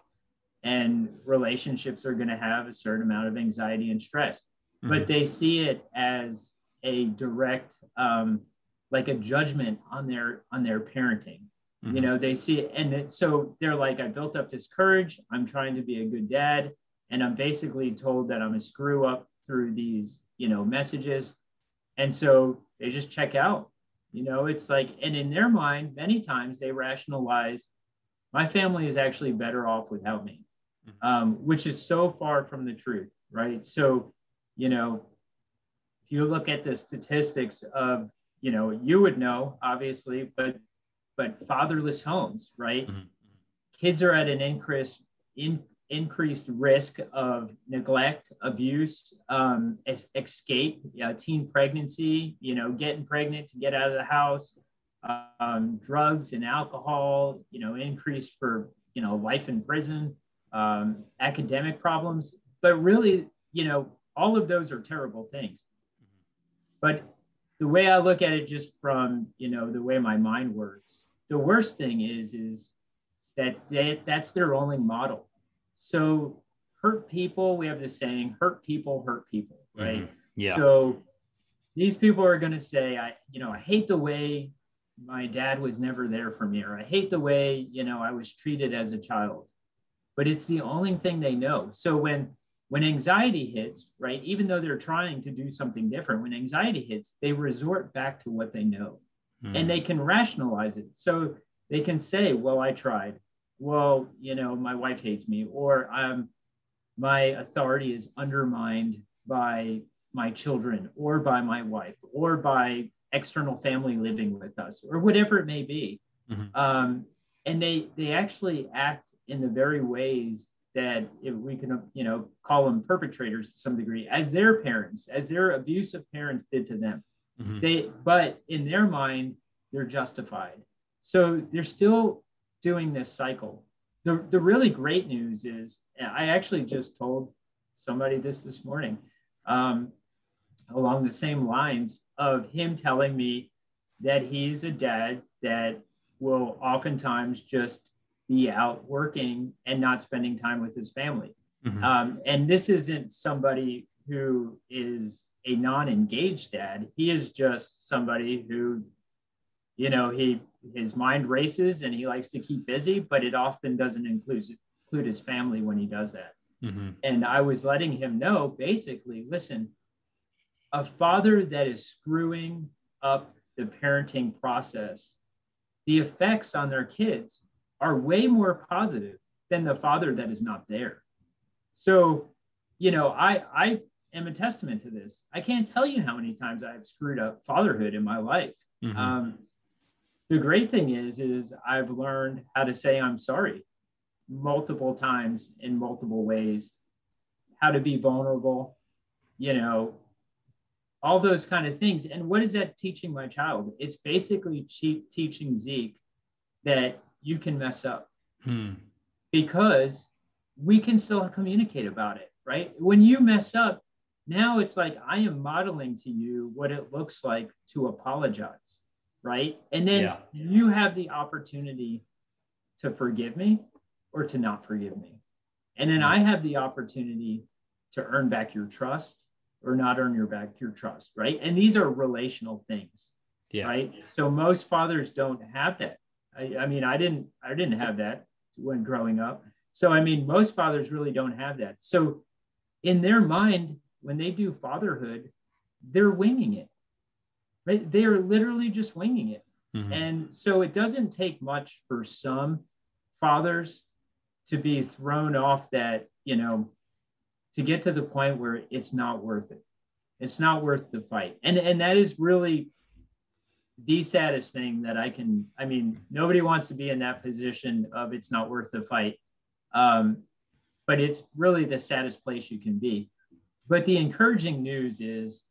and relationships are going to have a certain amount of anxiety and stress mm-hmm. but they see it as a direct um, like a judgment on their on their parenting mm-hmm. you know they see it and it, so they're like i built up this courage i'm trying to be a good dad and i'm basically told that i'm a screw up through these you know messages and so they just check out you know, it's like, and in their mind, many times they rationalize, my family is actually better off without me. um, which is so far from the truth, right? So, you know, if you look at the statistics of, you know, you would know obviously, but but fatherless homes, right? Mm-hmm. Kids are at an increase in increased risk of neglect, abuse, um, es- escape, uh, teen pregnancy, you know, getting pregnant to get out of the house, um, drugs and alcohol, you know, increased for, you know, life in prison, um, academic problems. But really, you know, all of those are terrible things. But the way I look at it, just from, you know, the way my mind works, the worst thing is, is that they, that's their only model so hurt people, we have this saying, hurt people hurt people, right? Mm-hmm. Yeah. So these people are going to say, I, you know, I hate the way my dad was never there for me, or I hate the way, you know, I was treated as a child. But it's the only thing they know. So when when anxiety hits, right, even though they're trying to do something different, when anxiety hits, they resort back to what they know. Mm. And they can rationalize it. So they can say, well, I tried well, you know, my wife hates me, or um, my authority is undermined by my children, or by my wife, or by external family living with us, or whatever it may be. Mm-hmm. Um, and they they actually act in the very ways that if we can you know call them perpetrators to some degree as their parents as their abusive parents did to them mm-hmm. they but in their mind they're justified so they're still doing this cycle. The, the really great news is I actually just told somebody this this morning um, along the same lines of him telling me that he's a dad that will oftentimes just be out working and not spending time with his family. Mm-hmm. Um, and this isn't somebody who is a non engaged dad. He is just somebody who, you know, he his mind races and he likes to keep busy, but it often doesn't include include his family when he does that. Mm-hmm. And I was letting him know basically, listen, a father that is screwing up the parenting process, the effects on their kids are way more positive than the father that is not there. So, you know, I I am a testament to this. I can't tell you how many times I've screwed up fatherhood in my life. Mm-hmm. Um, the great thing is is i've learned how to say i'm sorry multiple times in multiple ways how to be vulnerable you know all those kind of things and what is that teaching my child it's basically teaching zeke that you can mess up hmm. because we can still communicate about it right when you mess up now it's like i am modeling to you what it looks like to apologize right? And then yeah. you have the opportunity to forgive me or to not forgive me. And then I have the opportunity to earn back your trust or not earn your back your trust, right? And these are relational things. Yeah. Right. So most fathers don't have that. I, I mean, I didn't I didn't have that when growing up. So I mean, most fathers really don't have that. So in their mind, when they do fatherhood, they're winging it right? They are literally just winging it. Mm-hmm. And so it doesn't take much for some fathers to be thrown off that, you know, to get to the point where it's not worth it. It's not worth the fight. And and that is really the saddest thing that I can, I mean, nobody wants to be in that position of it's not worth the fight. Um, but it's really the saddest place you can be. But the encouraging news is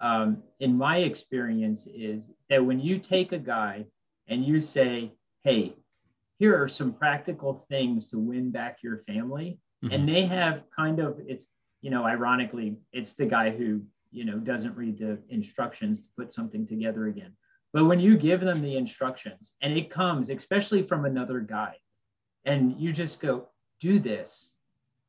um, in my experience, is that when you take a guy and you say, hey, here are some practical things to win back your family, mm-hmm. and they have kind of, it's, you know, ironically, it's the guy who, you know, doesn't read the instructions to put something together again. But when you give them the instructions and it comes, especially from another guy, and you just go, do this,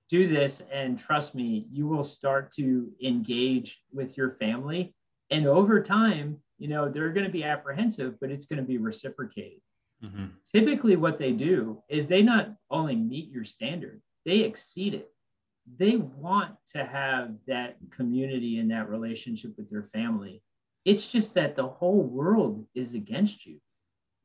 do this and trust me you will start to engage with your family. And over time you know they're going to be apprehensive but it's going to be reciprocated. Mm-hmm. typically what they do is they not only meet your standard they exceed it. They want to have that community and that relationship with their family it's just that the whole world is against you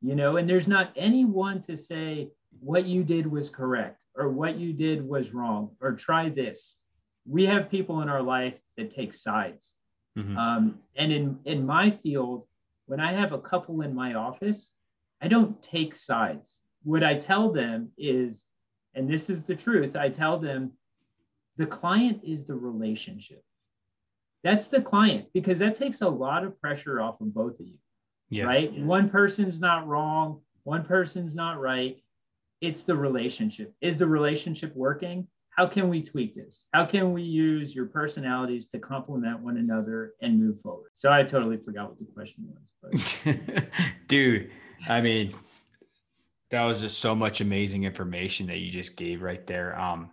you know and there's not anyone to say what you did was correct or what you did was wrong or try this. We have people in our life that take sides. Mm-hmm. um, and in in my field when i have a couple in my office i don't take sides. What i tell them is and this is the truth i tell them the client is the relationship that's the client because that takes a lot of pressure off of both of you yeah. right? One person's not wrong one person's not right. It's the relationship. Is the relationship working? How can we tweak this? How can we use your personalities to complement one another and move forward? So i totally forgot what the question was but *laughs* dude i mean that was just so much amazing information that you just gave right there. Um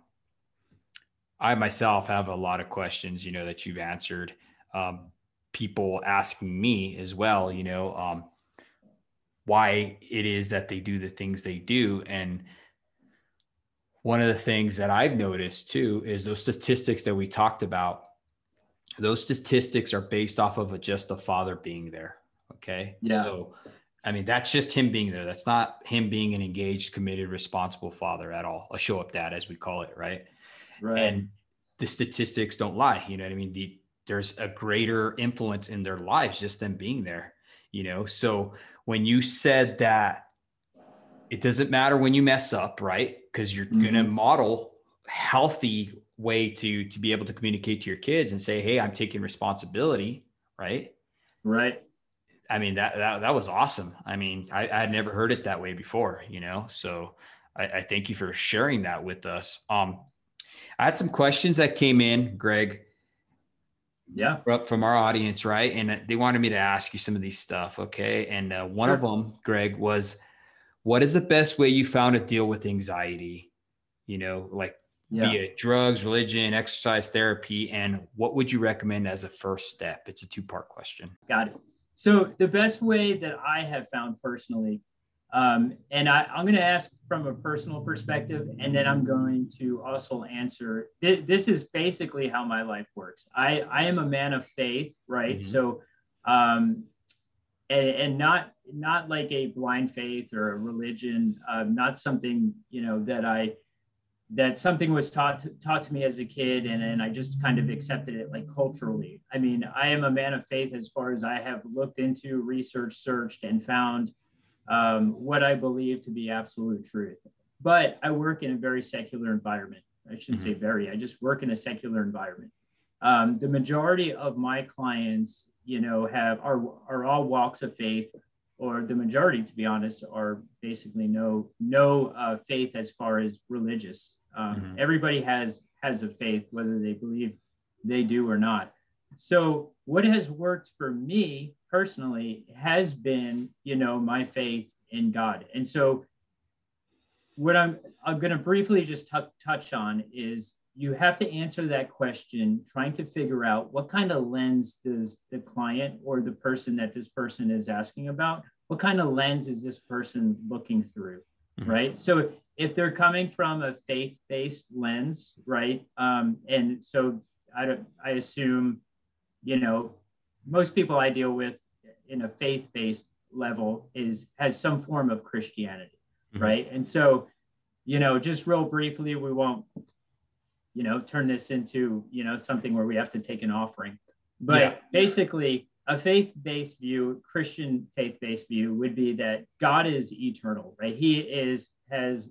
I myself have a lot of questions, you know, that you've answered. Um, people asking me as well, you know, um, why it is that they do the things they do. And one of the things that I've noticed too is those statistics that we talked about. Those statistics are based off of a, just a father being there. Okay. Yeah. So, I mean, that's just him being there. That's not him being an engaged, committed, responsible father at all. A show up dad, as we call it. Right. Right. And the statistics don't lie. You know what I mean? The, there's a greater influence in their lives just them being there, you know? So when you said that it doesn't matter when you mess up, right? Because you're mm-hmm. going to model healthy way to to be able to communicate to your kids and say, "Hey, I'm taking responsibility," right? Right. I mean that that that was awesome. I mean, I, I had never heard it that way before, you know. So I, I thank you for sharing that with us. Um, I had some questions that came in, Greg. Yeah. From our audience, right? And they wanted me to ask you some of these stuff. Okay. And uh, one sure. of them, Greg, was what is the best way you found to deal with anxiety? You know, like yeah. be it drugs, religion, exercise therapy, and what would you recommend as a first step? It's a two part question. Got it. So, the best way that I have found personally um, and I, am going to ask from a personal perspective, and then I'm going to also answer. Th- this is basically how my life works. I, I am a man of faith, right? Mm-hmm. So, um, and, and, not not like a blind faith or a religion, uh, not something you know that I that something was taught to, taught to me as a kid, and and I just kind of accepted it like culturally. I mean, I am a man of faith as far as I have looked into, research, searched, and found um, what I believe to be absolute truth. But I work in a very secular environment. I shouldn't mm-hmm. say very, I just work in a secular environment. Um, the majority of my clients, you know, have are, are all walks of faith, or the majority, to be honest, are basically no no uh, faith as far as religious. Um, mm-hmm. Everybody has has a faith, whether they believe they do or not. So, what has worked for me personally has been, you know, my faith in God. And so what I'm I'm going to briefly just t- touch on is you have to answer that question trying to figure out what kind of lens does the client or the person that this person is asking about what kind of lens is this person looking through mm-hmm. right so if they're coming from a faith-based lens right um, and so I, don't I assume you know most people i deal with in a faith-based level is has some form of Christianity, mm-hmm. right? And so, you know, just real briefly, we won't, you know, turn this into you know something where we have to take an offering, but yeah. basically, a faith-based view, Christian faith-based view, would be that God is eternal, right? He is has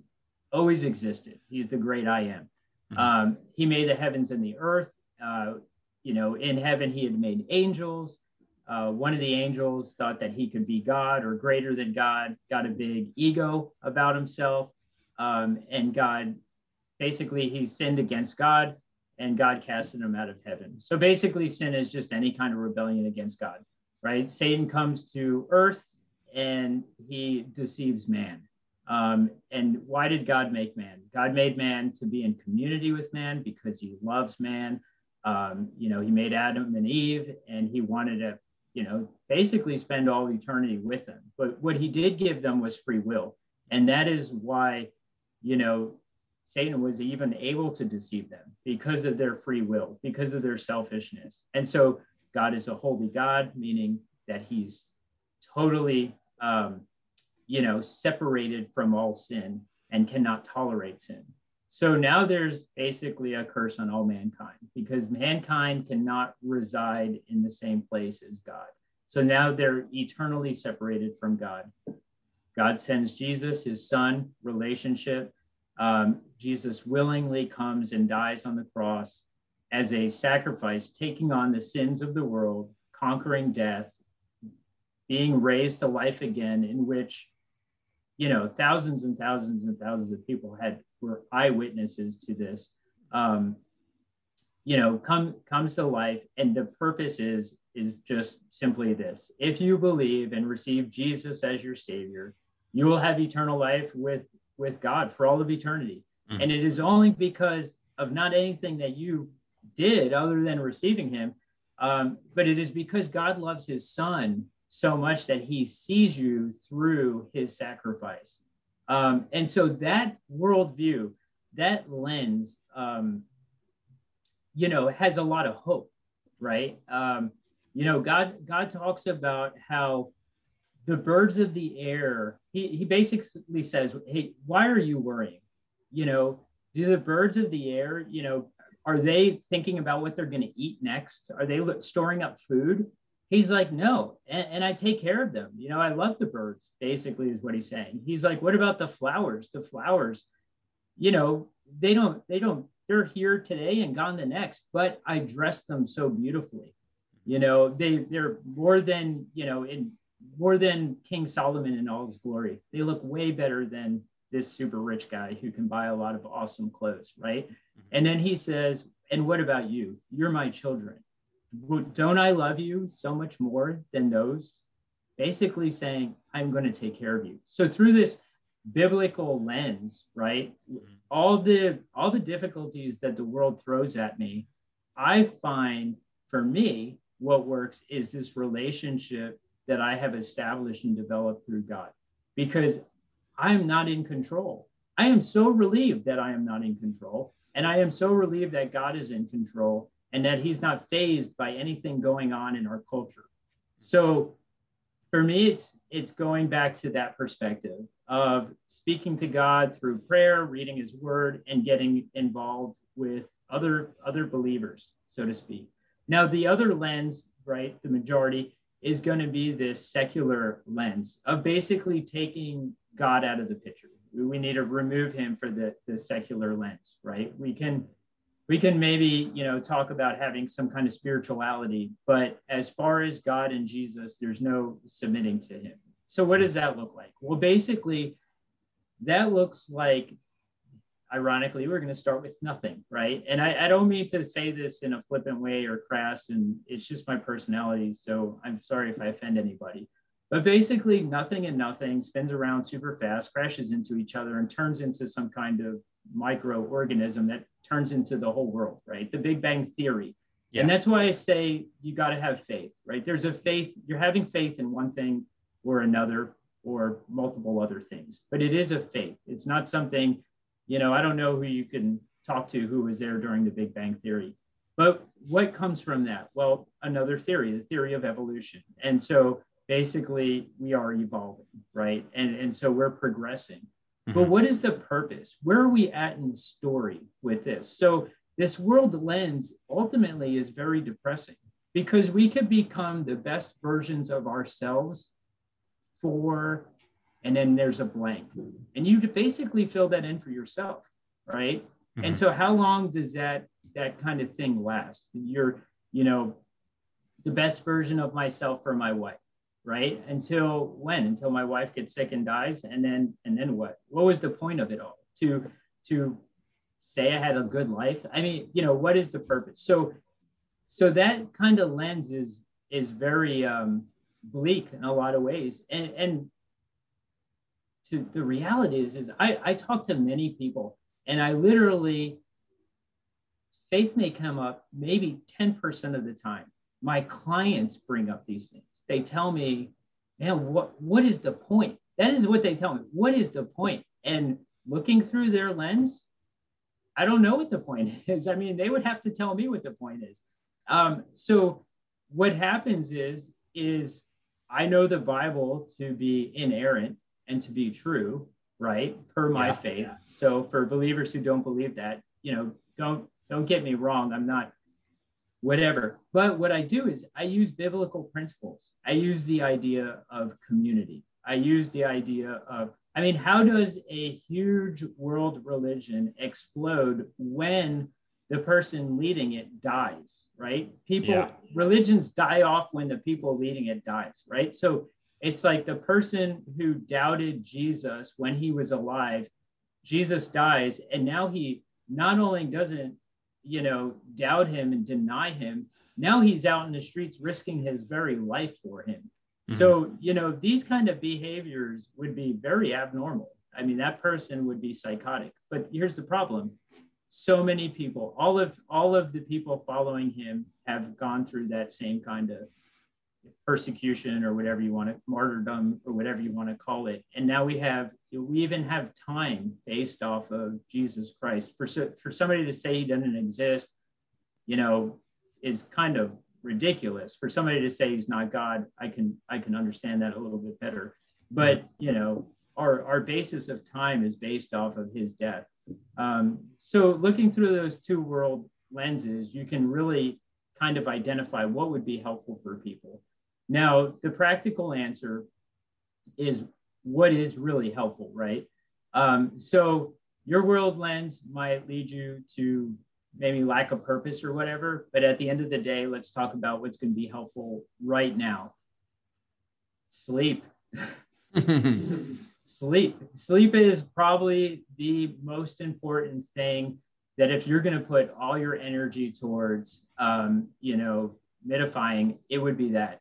always existed. He's the great I am. Mm-hmm. Um, he made the heavens and the earth. Uh, you know, in heaven, he had made angels. Uh, one of the angels thought that he could be God or greater than God, got a big ego about himself. Um, and God, basically, he sinned against God and God casted him out of heaven. So basically, sin is just any kind of rebellion against God, right? Satan comes to earth and he deceives man. Um, and why did God make man? God made man to be in community with man because he loves man. Um, you know, he made Adam and Eve and he wanted to you know, basically spend all eternity with them. But what he did give them was free will. And that is why, you know, Satan was even able to deceive them because of their free will, because of their selfishness. And so God is a holy God, meaning that he's totally, um, you know, separated from all sin and cannot tolerate sin. So now there's basically a curse on all mankind because mankind cannot reside in the same place as God. So now they're eternally separated from God. God sends Jesus, his son, relationship. Um, Jesus willingly comes and dies on the cross as a sacrifice, taking on the sins of the world, conquering death, being raised to life again, in which, you know, thousands and thousands and thousands of people had were eyewitnesses to this. Um, you know, come comes to life, and the purpose is is just simply this: if you believe and receive Jesus as your Savior, you will have eternal life with with God for all of eternity. Mm-hmm. And it is only because of not anything that you did other than receiving Him, um, but it is because God loves His Son so much that He sees you through His sacrifice. Um, and so that worldview, that lens, um, you know, has a lot of hope, right? Um, you know, God God talks about how the birds of the air. He he basically says, "Hey, why are you worrying? You know, do the birds of the air, you know, are they thinking about what they're going to eat next? Are they storing up food? He's like, no, and, and, I take care of them. You know, I love the birds, basically, is what he's saying. He's like, what about the flowers? The flowers, you know, they don't, they don't, they're here today and gone the next, but I dress them so beautifully. You know, they they're more than, you know, in more than King Solomon in all his glory. They look way better than this super rich guy who can buy a lot of awesome clothes, right? Mm-hmm. And then he says, and what about you? You're my children don't I love you so much more than those? Basically saying, I'm going to take care of you. So through this biblical lens, right? Mm-hmm. All the all the difficulties that the world throws at me, I find for me, what works is this relationship that I have established and developed through God. Because I'm not in control. I am so relieved that I am not in control. And I am so relieved that God is in control and that he's not phased by anything going on in our culture. So for me, it's it's going back to that perspective of speaking to God through prayer, reading his word, and getting involved with other other believers, so to speak. Now, the other lens, right, the majority is going to be this secular lens of basically taking God out of the picture. We need to remove him for the, the secular lens, right? We can we can maybe you know talk about having some kind of spirituality but as far as god and jesus there's no submitting to him. So what does that look like? Well basically that looks like ironically we're going to start with nothing right? And I, I don't mean to say this in a flippant way or crass and it's just my personality so i'm sorry if i offend anybody but basically nothing and nothing spins around super fast crashes into each other and turns into some kind of microorganism that turns into the whole world, right? The Big Bang Theory. Yeah. And that's why I say you got to have faith, right? There's a faith, you're having faith in one thing or another or multiple other things, but it is a faith. It's not something, you know, I don't know who you can talk to who was there during the Big Bang Theory. But what comes from that? Well, another theory, the theory of evolution. And so basically we are evolving, right? And, and so we're progressing. Mm-hmm. But what is the purpose? Where are we at in the story with this? So, this world lens ultimately is very depressing because we could become the best versions of ourselves for, and then there's a blank. And you basically fill that in for yourself, right? Mm-hmm. And so, how long does that that kind of thing last? You're, you know, the best version of myself for my wife right? Until when? Until my wife gets sick and dies, and then and then what? What was the point of it all? To to say I had a good life? I mean, you know, what is the purpose? So so that kind of lens is is very um, bleak in a lot of ways, and and to the reality is is I I talk to many people, and I literally faith may come up maybe 10% of the time. My clients bring up these things they tell me, man, what what is the point? That is what they tell me. What is the point? And looking through their lens, I don't know what the point *laughs* is. I mean, they would have to tell me what the point is. Um, so what happens is is I know the Bible to be inerrant and to be true. right? Per my Yeah. faith. So for believers who don't believe that, you know, don't don't get me wrong. I'm not whatever. But what I do is I use biblical principles. I use the idea of community. I use the idea of, I mean, how does a huge world religion explode when the person leading it dies, right? People, Yeah. religions die off when the people leading it dies, right? So it's like the person who doubted Jesus when he was alive, Jesus dies, and now he not only doesn't you know, doubt him and deny him. Now he's out in the streets risking his very life for him. Mhm. So, you know, these kind of behaviors would be very abnormal. I mean, that person would be psychotic. But here's the problem. So many people, all of all of the people following him have gone through that same kind of persecution or whatever you want to martyrdom or whatever you want to call it. And now we have we even have time based off of jesus christ. For so- for somebody to say he doesn't exist you know is kind of ridiculous. For somebody to say he's not god i can i can understand that a little bit better. But you know our our basis of time is based off of his death. Um, so looking through those two world lenses you can really kind of identify what would be helpful for people now, the practical answer is what is really helpful, right? Um, so, your world lens might lead you to maybe lack of purpose or whatever, but at the end of the day, let's talk about what's going to be helpful right now. Sleep. *laughs* Sleep. Sleep is probably the most important thing that if you're going to put all your energy towards, um, you know, midifying, it would be that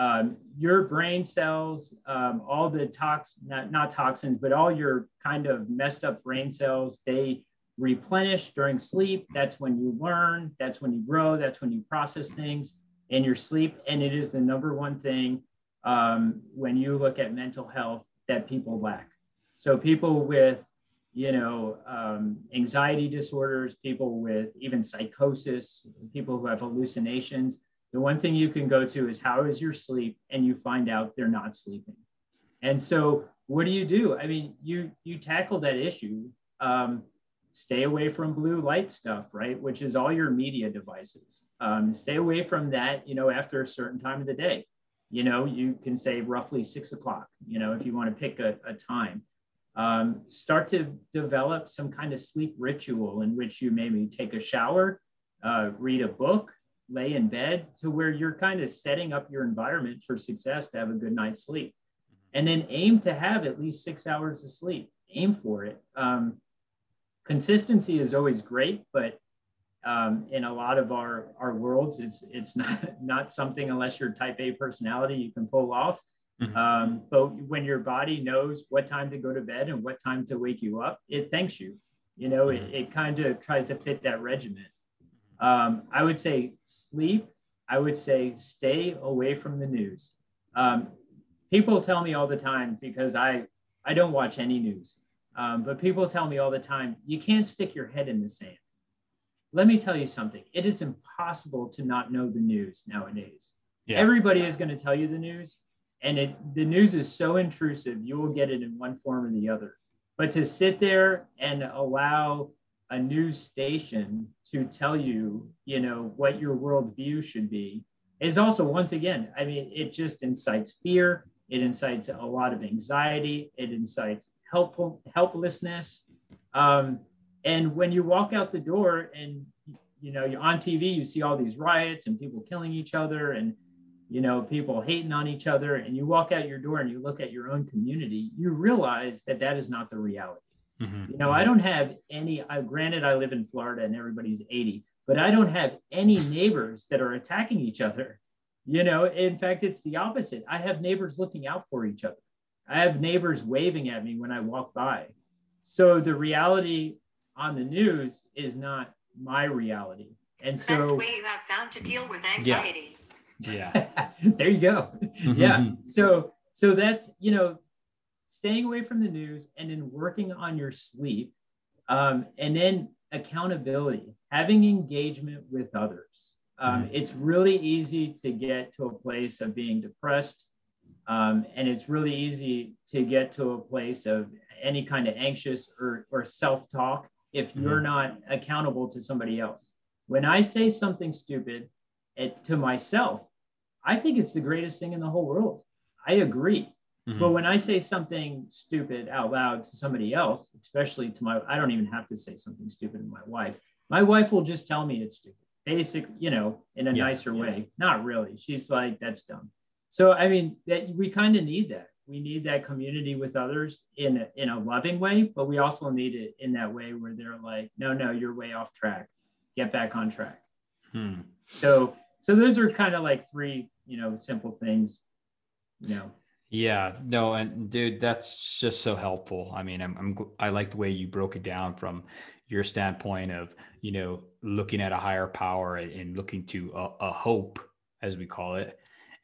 um, your brain cells, um, all the tox, not, not toxins, but all your kind of messed up brain cells, they replenish during sleep. That's when you learn, that's when you grow, that's when you process things in your sleep. And it is the number one thing um, when you look at mental health that people lack. So people with, you know, um, anxiety disorders, people with even psychosis, people who have hallucinations, the one thing you can go to is how is your sleep? And you find out they're not sleeping. And so what do you do? I mean you you tackle that issue um, stay away from blue light stuff right? Which is all your media devices. Um, stay away from that you know after a certain time of the day. You know you can say roughly six o'clock you know if you want to pick a, a time. Um, start to develop some kind of sleep ritual in which you maybe take a shower uh, read a book lay in bed to where you're kind of setting up your environment for success to have a good night's sleep. And then aim to have at least six hours of sleep. Aim for it. Um, consistency is always great, but um, in a lot of our, our worlds, it's it's *laughs* not not something unless you're type A personality you can pull off. Mhm. Um, but when your body knows what time to go to bed and what time to wake you up, it thanks you. You know, it, it kind of tries to fit that regimen. Um, I would say sleep. I would say stay away from the news. Um, people tell me all the time because I I don't watch any news, um, but people tell me all the time you can't stick your head in the sand. Let me tell you something. It is impossible to not know the news nowadays. Yeah. Everybody is going to tell you the news, and it the news is so intrusive. You will get it in one form or the other. But to sit there and allow a news station to tell you, you know, what your worldview should be is also, once again, I mean, it just incites fear. It incites a lot of anxiety. It incites helpful helplessness. Um, and when you walk out the door and you know you're on TV, you see all these riots and people killing each other and you know people hating on each other, and you walk out your door and you look at your own community, you realize that that is not the reality. Mhm. You know, I don't have any, I, granted, I live in Florida and everybody's 80, but I don't have any *laughs* neighbors that are attacking each other. You know, in fact, it's the opposite. I have neighbors looking out for each other. I have neighbors waving at me when I walk by. So the reality on the news is not my reality. And so, Best so way you have found to deal with anxiety. Yeah. *laughs* there you go. *laughs* yeah. So so that's you know staying away from the news and then working on your sleep um, and then accountability having engagement with others um, Mhm. it's really easy to get to a place of being depressed Um, and it's really easy to get to a place of any kind of anxious or, or self talk if mm-hmm. you're not accountable to somebody else. When I say something stupid it, to myself, I think it's the greatest thing in the whole world. I agree. Mm-hmm. But when I say something stupid out loud to somebody else, especially to my, I don't even have to say something stupid to my wife. My wife will just tell me it's stupid, basic, you know, in a yeah, nicer yeah. way. Not really. She's like, that's dumb. So, I mean, that we kind of need that. We need that community with others in a, in a loving way, but we also need it in that way where they're like, no, no, you're way off track. Get back on track. Hmm. So, so those are kind of like three, you know, simple things, you know. Yeah, no, and dude, that's just so helpful. I mean, I'm, I'm I like the way you broke it down from your standpoint of you know looking at a higher power and looking to a, a hope, as we call it,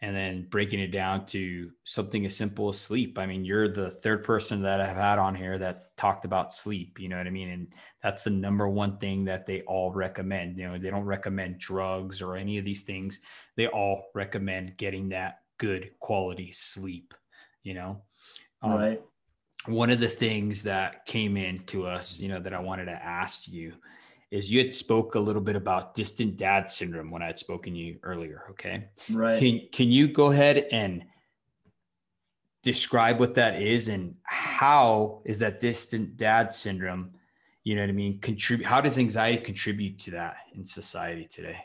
and then breaking it down to something as simple as sleep. I mean, you're the third person that I've had on here that talked about sleep. You know what I mean? And that's the number one thing that they all recommend. You know, they don't recommend drugs or any of these things. They all recommend getting that good quality sleep, you know? Um, right. One of the things that came in to us, you know, that I wanted to ask you is you had spoke a little bit about distant dad syndrome when I had spoken to you earlier. Okay. Right. Can, can you go ahead and describe what that is and how is that distant dad syndrome, you know what I mean? Contribute, how does anxiety contribute to that in society today?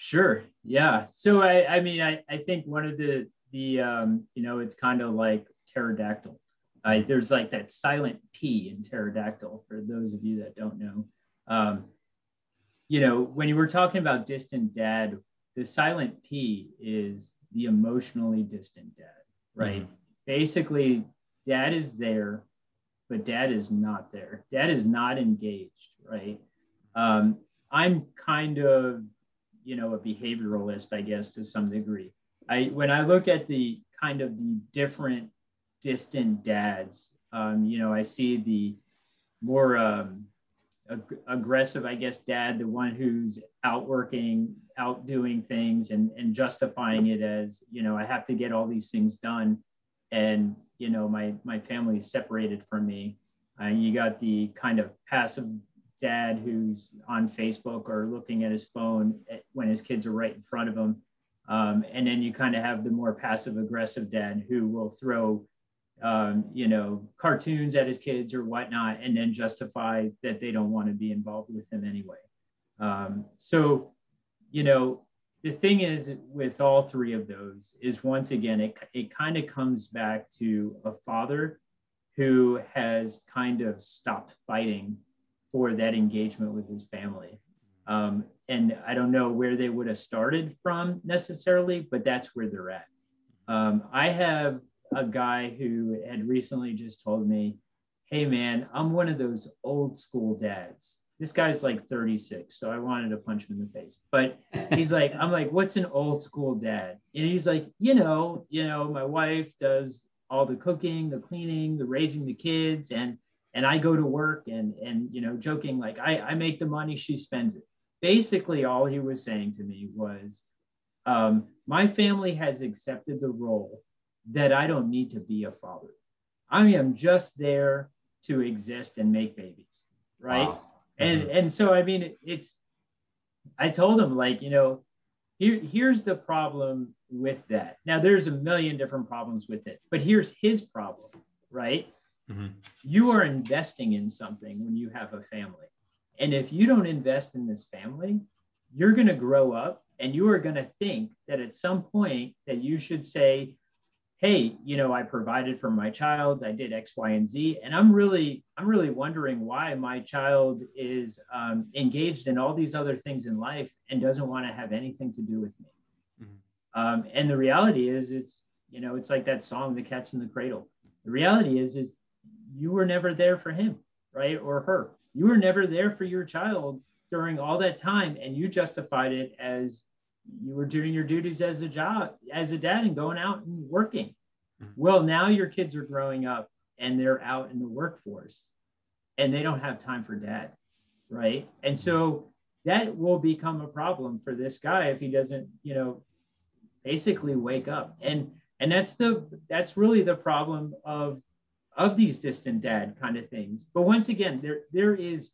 Sure. Yeah. So I, I mean, I, I think one of the, the, um, you know, it's kind of like pterodactyl. I, there's like that silent P in pterodactyl for those of you that don't know. Um, you know, when you were talking about distant dad, the silent P is the emotionally distant dad, right? Mm-hmm. Basically, dad is there, but dad is not there. Dad is not engaged, right? Um, I'm kind of you know a behavioralist i guess to some degree. I when i look at the kind of the different distant dads um, you know i see the more um, ag- aggressive i guess dad the one who's out working out doing things and, and justifying it as you know i have to get all these things done and you know my my family is separated from me. Uh, you got the kind of passive dad who's on Facebook or looking at his phone when his kids are right in front of him. Um, and then you kind of have the more passive aggressive dad who will throw, um, you know, cartoons at his kids or whatnot, and then justify that they don't want to be involved with him anyway. Um, so, you know, the thing is with all three of those is once again, it, it kind of comes back to a father who has kind of stopped fighting for that engagement with his family. Um, and I don't know where they would have started from necessarily, but that's where they're at. Um, I have a guy who had recently just told me, Hey, man, I'm one of those old school dads. This guy's like 36, so I wanted to punch him in the face. But he's like, I'm like, what's an old school dad? And he's like, you know, you know, my wife does all the cooking, the cleaning, the raising the kids, and and I go to work and and you know joking like I, I make the money she spends it. Basically all he was saying to me was um, my family has accepted the role that I don't need to be a father. I am just there to exist and make babies right? Wow. and mm-hmm. and so I mean it, it's I told him like you know here here's the problem with that. Now there's a million different problems with it but here's his problem right Mm-hmm. You are investing in something when you have a family. And if you don't invest in this family, you're going to grow up and you are going to think that at some point that you should say, hey, you know, I provided for my child, I did X, Y, and Z. And I'm really, I'm really wondering why my child is um, engaged in all these other things in life and doesn't want to have anything to do with me. Mm-hmm. Um, and the reality is, it's, you know, it's like that song, The Cat's in the Cradle. The reality is, is you were never there for him, right? Or her. You were never there for your child during all that time. And you justified it as you were doing your duties as a job, as a dad and going out and working. Mm-hmm. Well, now your kids are growing up and they're out in the workforce and they don't have time for dad. Right. And so that will become a problem for this guy if he doesn't, you know, basically wake up. And and that's the that's really the problem of of these distant dad kind of things. But once again there there is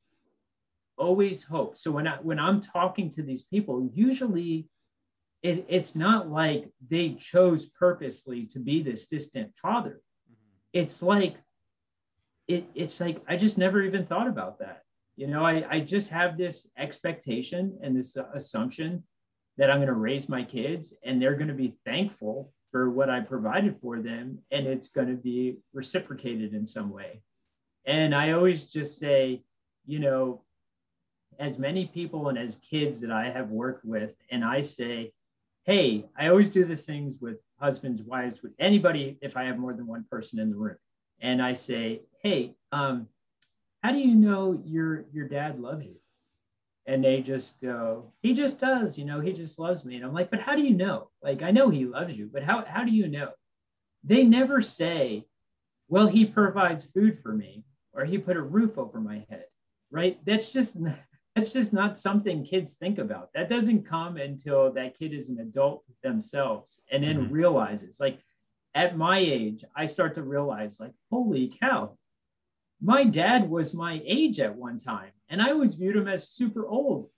always hope. So when i when i'm talking to these people usually it, it's not like they chose purposely to be this distant father. Mm-hmm. It's like it, it's like i just never even thought about that. You know I, I just have this expectation and this assumption that i'm going to raise my kids and they're going to be thankful for what I provided for them, and it's going to be reciprocated in some way. And I always just say, you know, as many people and as kids that I have worked with, and I say, hey, I always do these things with husbands, wives, with anybody if I have more than one person in the room. And I say, hey, um, how do you know your your dad loves you? And they just go, he just does, you know, he just loves me. And I'm like, but how do you know? Like, I know he loves you, but how, how do you know? They never say, well, he provides food for me or he put a roof over my head, right? That's just, *laughs* that's just not something kids think about. That doesn't come until that kid is an adult themselves and then mm-hmm. realizes like at my age, I start to realize like, holy cow, my dad was my age at one time and I always viewed him as super old.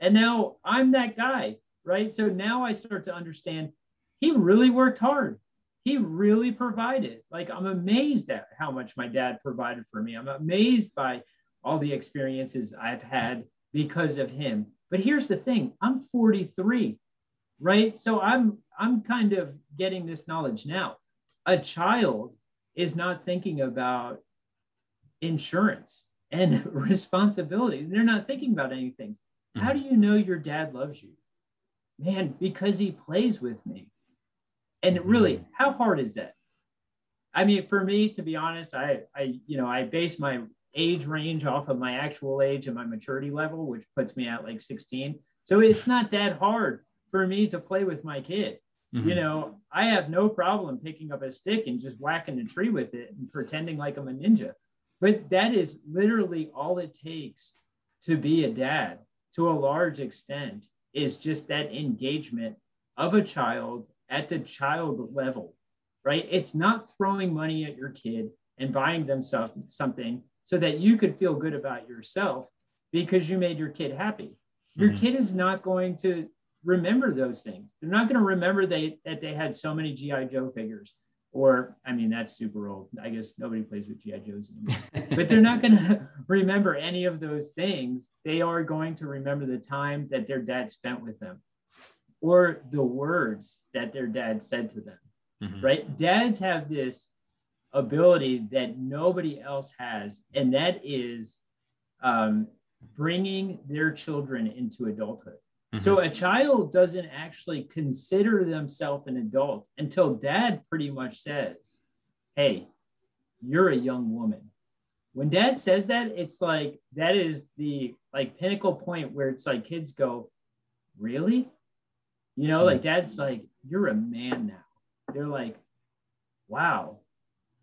And now I'm that guy, right? So now I start to understand he really worked hard. He really provided. Like I'm amazed at how much my dad provided for me. I'm amazed by all the experiences I've had because of him. But here's the thing, I'm 43, right? So I'm I'm kind of getting this knowledge now. A child is not thinking about insurance and *laughs* responsibility. They're not thinking about anything. Mm-hmm. How do you know your dad loves you? Man, because he plays with me. And mm-hmm. really, how hard is that? I mean, for me, to be honest, I, I, you know, I base my age range off of my actual age and my maturity level, which puts me at like 16. So it's *laughs* not that hard for me to play with my kid. Mm-hmm. You know, I have no problem picking up a stick and just whacking a tree with it and pretending like I'm a ninja. But that is literally all it takes to be a dad to a large extent is just that engagement of a child at the child level, right? It's not throwing money at your kid and buying them something so that you could feel good about yourself because you made your kid happy. Your mm-hmm. kid is not going to remember those things. They're not going to remember they, that they had so many G.I. Joe figures or I mean that's super old. I guess nobody plays with GI Joes anymore. *laughs* but they're not going *laughs* to remember any of those things. They are going to remember the time that their dad spent with them, or the words that their dad said to them. Mm-hmm. Right? Dads have this ability that nobody else has, and that is um, bringing their children into adulthood. Mm-hmm. So a child doesn't actually consider themselves an adult until dad pretty much says, Hey, you're a young woman. When dad says that, it's like that is the like pinnacle point where it's like kids go, Really? You know, mm-hmm. like dad's like, You're a man now. They're like, Wow.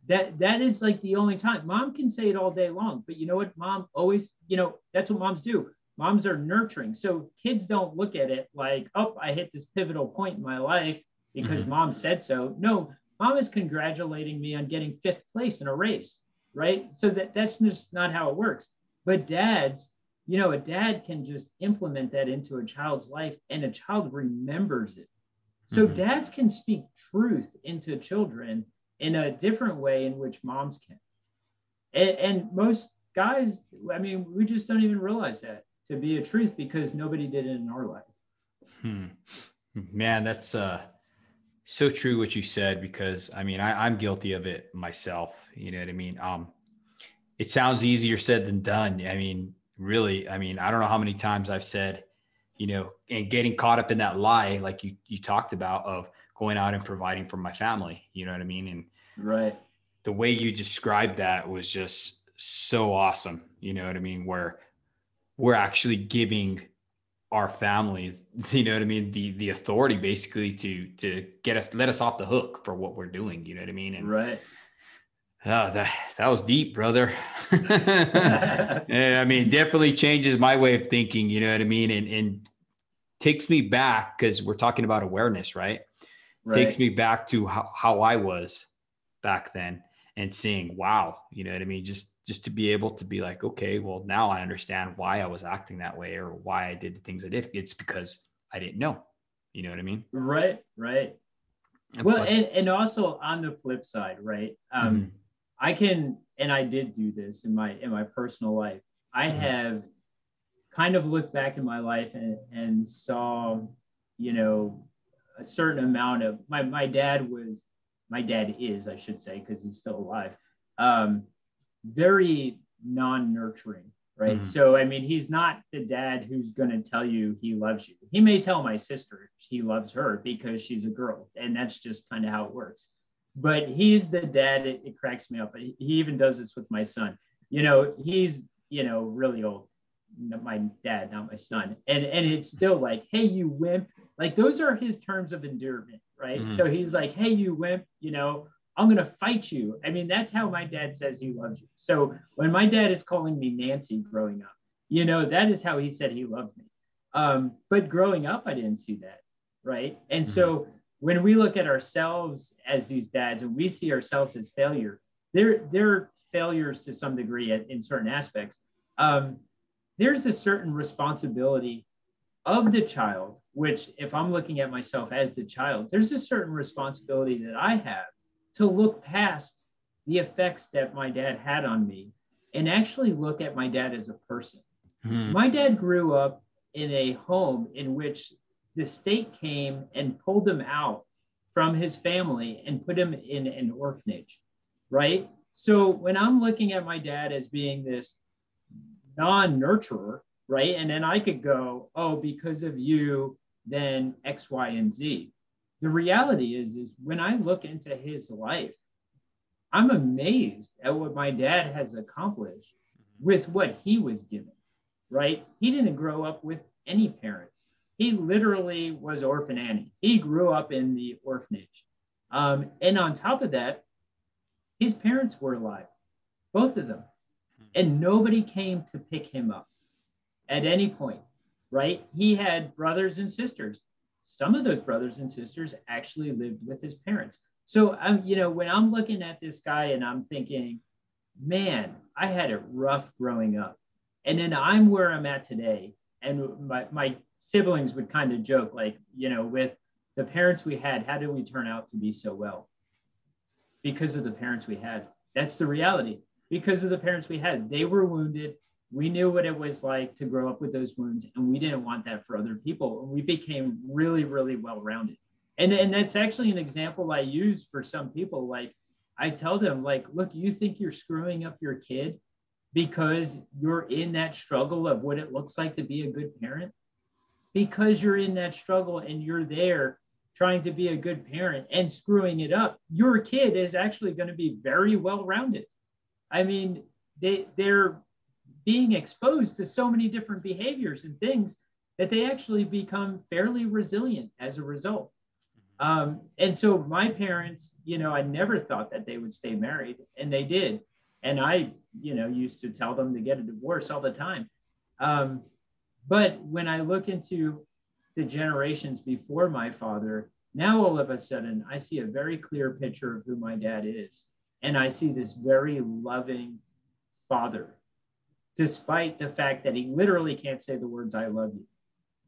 That that is like the only time. Mom can say it all day long, but you know what? Mom always, you know, that's what moms do moms are nurturing. So kids don't look at it like, oh, I hit this pivotal point in my life because mm-hmm. mom said so. No, mom is congratulating me on getting fifth place in a race, right? So that, that's just not how it works. But dads, you know, a dad can just implement that into a child's life and a child remembers it. So mm-hmm. dads can speak truth into children in a different way in which moms can. And, and most guys, I mean, we just don't even realize that to be a truth because nobody did it in our life. Hmm. Man, that's uh, so true what you said because I mean I, I'm guilty of it myself. You know what I mean? Um, it sounds easier said than done. I mean, really, I mean, I don't know how many times I've said, you know, and getting caught up in that lie, like you you talked about, of going out and providing for my family. You know what I mean? And right, the way you described that was just so awesome. You know what I mean? Where we're actually giving our families, *laughs* you know what I mean, the the authority basically to to get us let us off the hook for what we're doing. You know what I mean? And right. Oh, that that was deep, brother. *laughs* *laughs* yeah, I mean, definitely changes my way of thinking. You know what I mean, and and takes me back because we're talking about awareness, right? right. takes me back to how, how I was back then and seeing, wow, you know what I mean? Just just to be able to be like, okay, well, now I understand why I was acting that way or why I did the things I did. It's because I didn't know. You know what I mean? Right, right. Well, but, and, and also on the flip side, right? Um, mm-hmm. I can, and I did do this in my in my personal life. I mm-hmm. have kind of looked back in my life and, and saw, you know, a certain amount of my my dad was my dad is I should say because he's still alive. Um, very non-nurturing, right? Mm-hmm. So I mean, he's not the dad who's going to tell you he loves you. He may tell my sister he loves her because she's a girl, and that's just kind of how it works. But he's the dad. It, it cracks me up. He even does this with my son. You know, he's you know really old my dad, not my son. And and it's still like, hey, you wimp. Like those are his terms of endearment, right? Mm-hmm. So he's like, hey, you wimp, you know, I'm gonna fight you. I mean, that's how my dad says he loves you. So when my dad is calling me Nancy growing up, you know, that is how he said he loved me. Um, but growing up, I didn't see that, right? And mm-hmm. so when we look at ourselves as these dads and we see ourselves as failure, they're they're failures to some degree in certain aspects. Um, there's a certain responsibility of the child, which, if I'm looking at myself as the child, there's a certain responsibility that I have to look past the effects that my dad had on me and actually look at my dad as a person. Hmm. My dad grew up in a home in which the state came and pulled him out from his family and put him in an orphanage, right? So when I'm looking at my dad as being this non-nurturer, right? And then I could go, oh, because of you, then X, Y, and Z. The reality is, is when I look into his life, I'm amazed at what my dad has accomplished with what he was given, right? He didn't grow up with any parents. He literally was orphan Annie. He grew up in the orphanage. Um, and on top of that, his parents were alive, both of them and nobody came to pick him up at any point, right? He had brothers and sisters. Some of those brothers and sisters actually lived with his parents. So I'm, you know, when I'm looking at this guy and I'm thinking, man, I had it rough growing up. And then I'm where I'm at today. And my, my siblings would kind of joke, like, you know, with the parents we had, how did we turn out to be so well? Because of the parents we had. That's the reality because of the parents we had. They were wounded. We knew what it was like to grow up with those wounds, and we didn't want that for other people. And we became really, really well rounded. And, and that's actually an example I use for some people. Like, I tell them, like, look, you think you're screwing up your kid because you're in that struggle of what it looks like to be a good parent? Because you're in that struggle and you're there trying to be a good parent and screwing it up, your kid is actually going to be very well rounded. I mean, they they're being exposed to so many different behaviors and things that they actually become fairly resilient as a result. Um, and so my parents, you know, I never thought that they would stay married, and they did. And I, you know, used to tell them to get a divorce all the time. Um, but when I look into the generations before my father, now all of a sudden I see a very clear picture of who my dad is. And I see this very loving father, despite the fact that he literally can't say the words, I love you.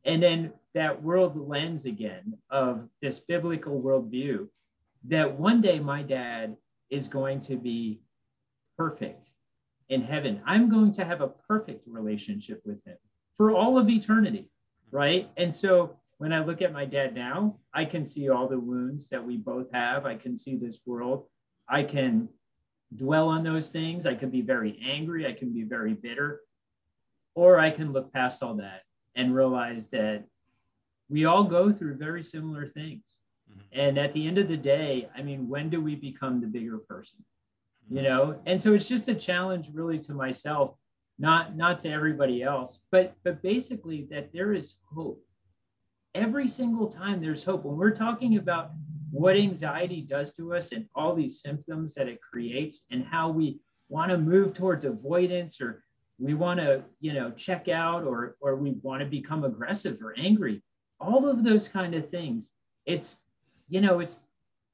And then that world lens again of this biblical worldview that one day my dad is going to be perfect in heaven. I'm going to have a perfect relationship with him for all of eternity, right? And so when I look at my dad now, I can see all the wounds that we both have. I can see this world I can dwell on those things. I can be very angry. I can be very bitter. Or I can look past all that and realize that we all go through very similar things. Mm-hmm. And at the end of the day, I mean, when do we become the bigger person? You mm-hmm. know? And so it's just a challenge really to myself, not not to everybody else, but but basically that there is hope. Every single time there's hope. When we're talking about what anxiety does to us and all these symptoms that it creates and how we want to move towards avoidance or we want to you know check out or or we want to become aggressive or angry all of those kind of things it's you know, it's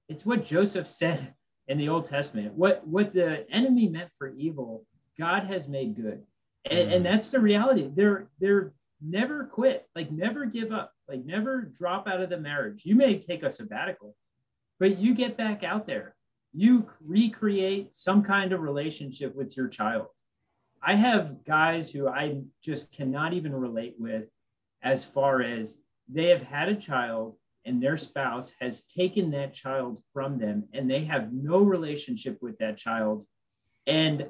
it's what Joseph said in the Old Testament. What what the enemy meant for evil, God has made good. And, mm. and that's the reality. They're they're never quit, like never give up, like never drop out of the marriage. You may take a sabbatical, but you get back out there. You recreate some kind of relationship with your child. I have guys who I just cannot even relate with as far as they have had a child and their spouse has taken that child from them and they have no relationship with that child. And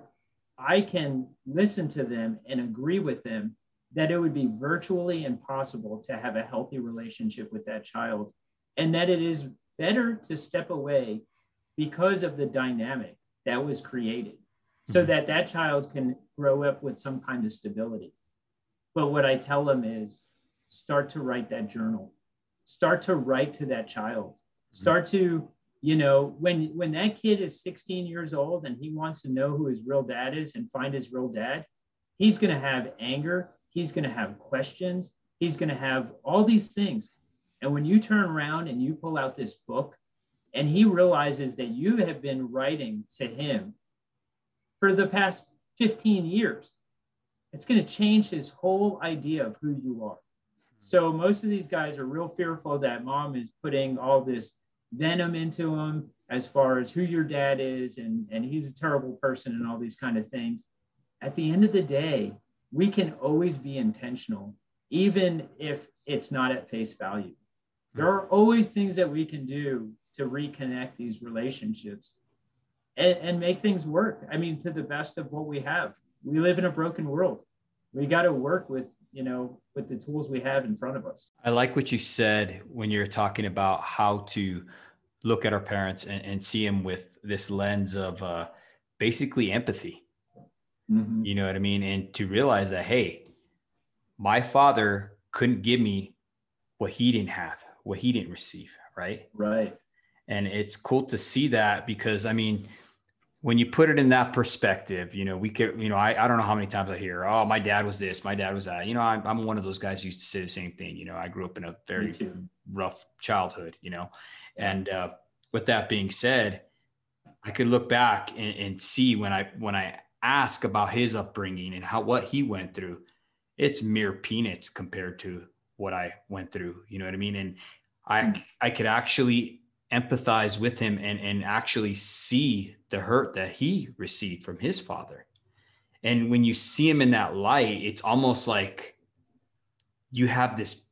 I can listen to them and agree with them that it would be virtually impossible to have a healthy relationship with that child and that it is better to step away because of the dynamic that was created so mm-hmm. that that child can grow up with some kind of stability. But what i tell them is start to write that journal. Start to write to that child. Start to you know when when that kid is 16 years old and he wants to know who his real dad is and find his real dad he's going to have anger. He's going to have questions. He's going to have all these things and when you turn around and you pull out this book and he realizes that you have been writing to him for the past 15 years it's going to change his whole idea of who you are so most of these guys are real fearful that mom is putting all this venom into them as far as who your dad is and, and he's a terrible person and all these kind of things. At the end of the day, we can always be intentional, even if it's not at face value. There are always things that we can do to reconnect these relationships and, and make things work. I mean, to the best of what we have. We live in a broken world. We got to work with you know, with the tools we have in front of us. I like what you said when you're talking about how to look at our parents and, and see them with this lens of uh, basically empathy. Mm-hmm. You know what I mean? And to realize that, hey, my father couldn't give me what he didn't have, what he didn't receive. Right. Right. And it's cool to see that because, I mean, when you put it in that perspective, you know, we could, you know, I, I don't know how many times I hear, oh, my dad was this, my dad was that. You know, I'm, I'm one of those guys who used to say the same thing. You know, I grew up in a very rough childhood, you know. And uh, with that being said, I could look back and, and see when I when I ask about his upbringing and how what he went through, it's mere peanuts compared to what I went through. You know what I mean? And I hmm. I could actually empathize with him and, and actually see the hurt that he received from his father. And when you see him in that light, it's almost like you have this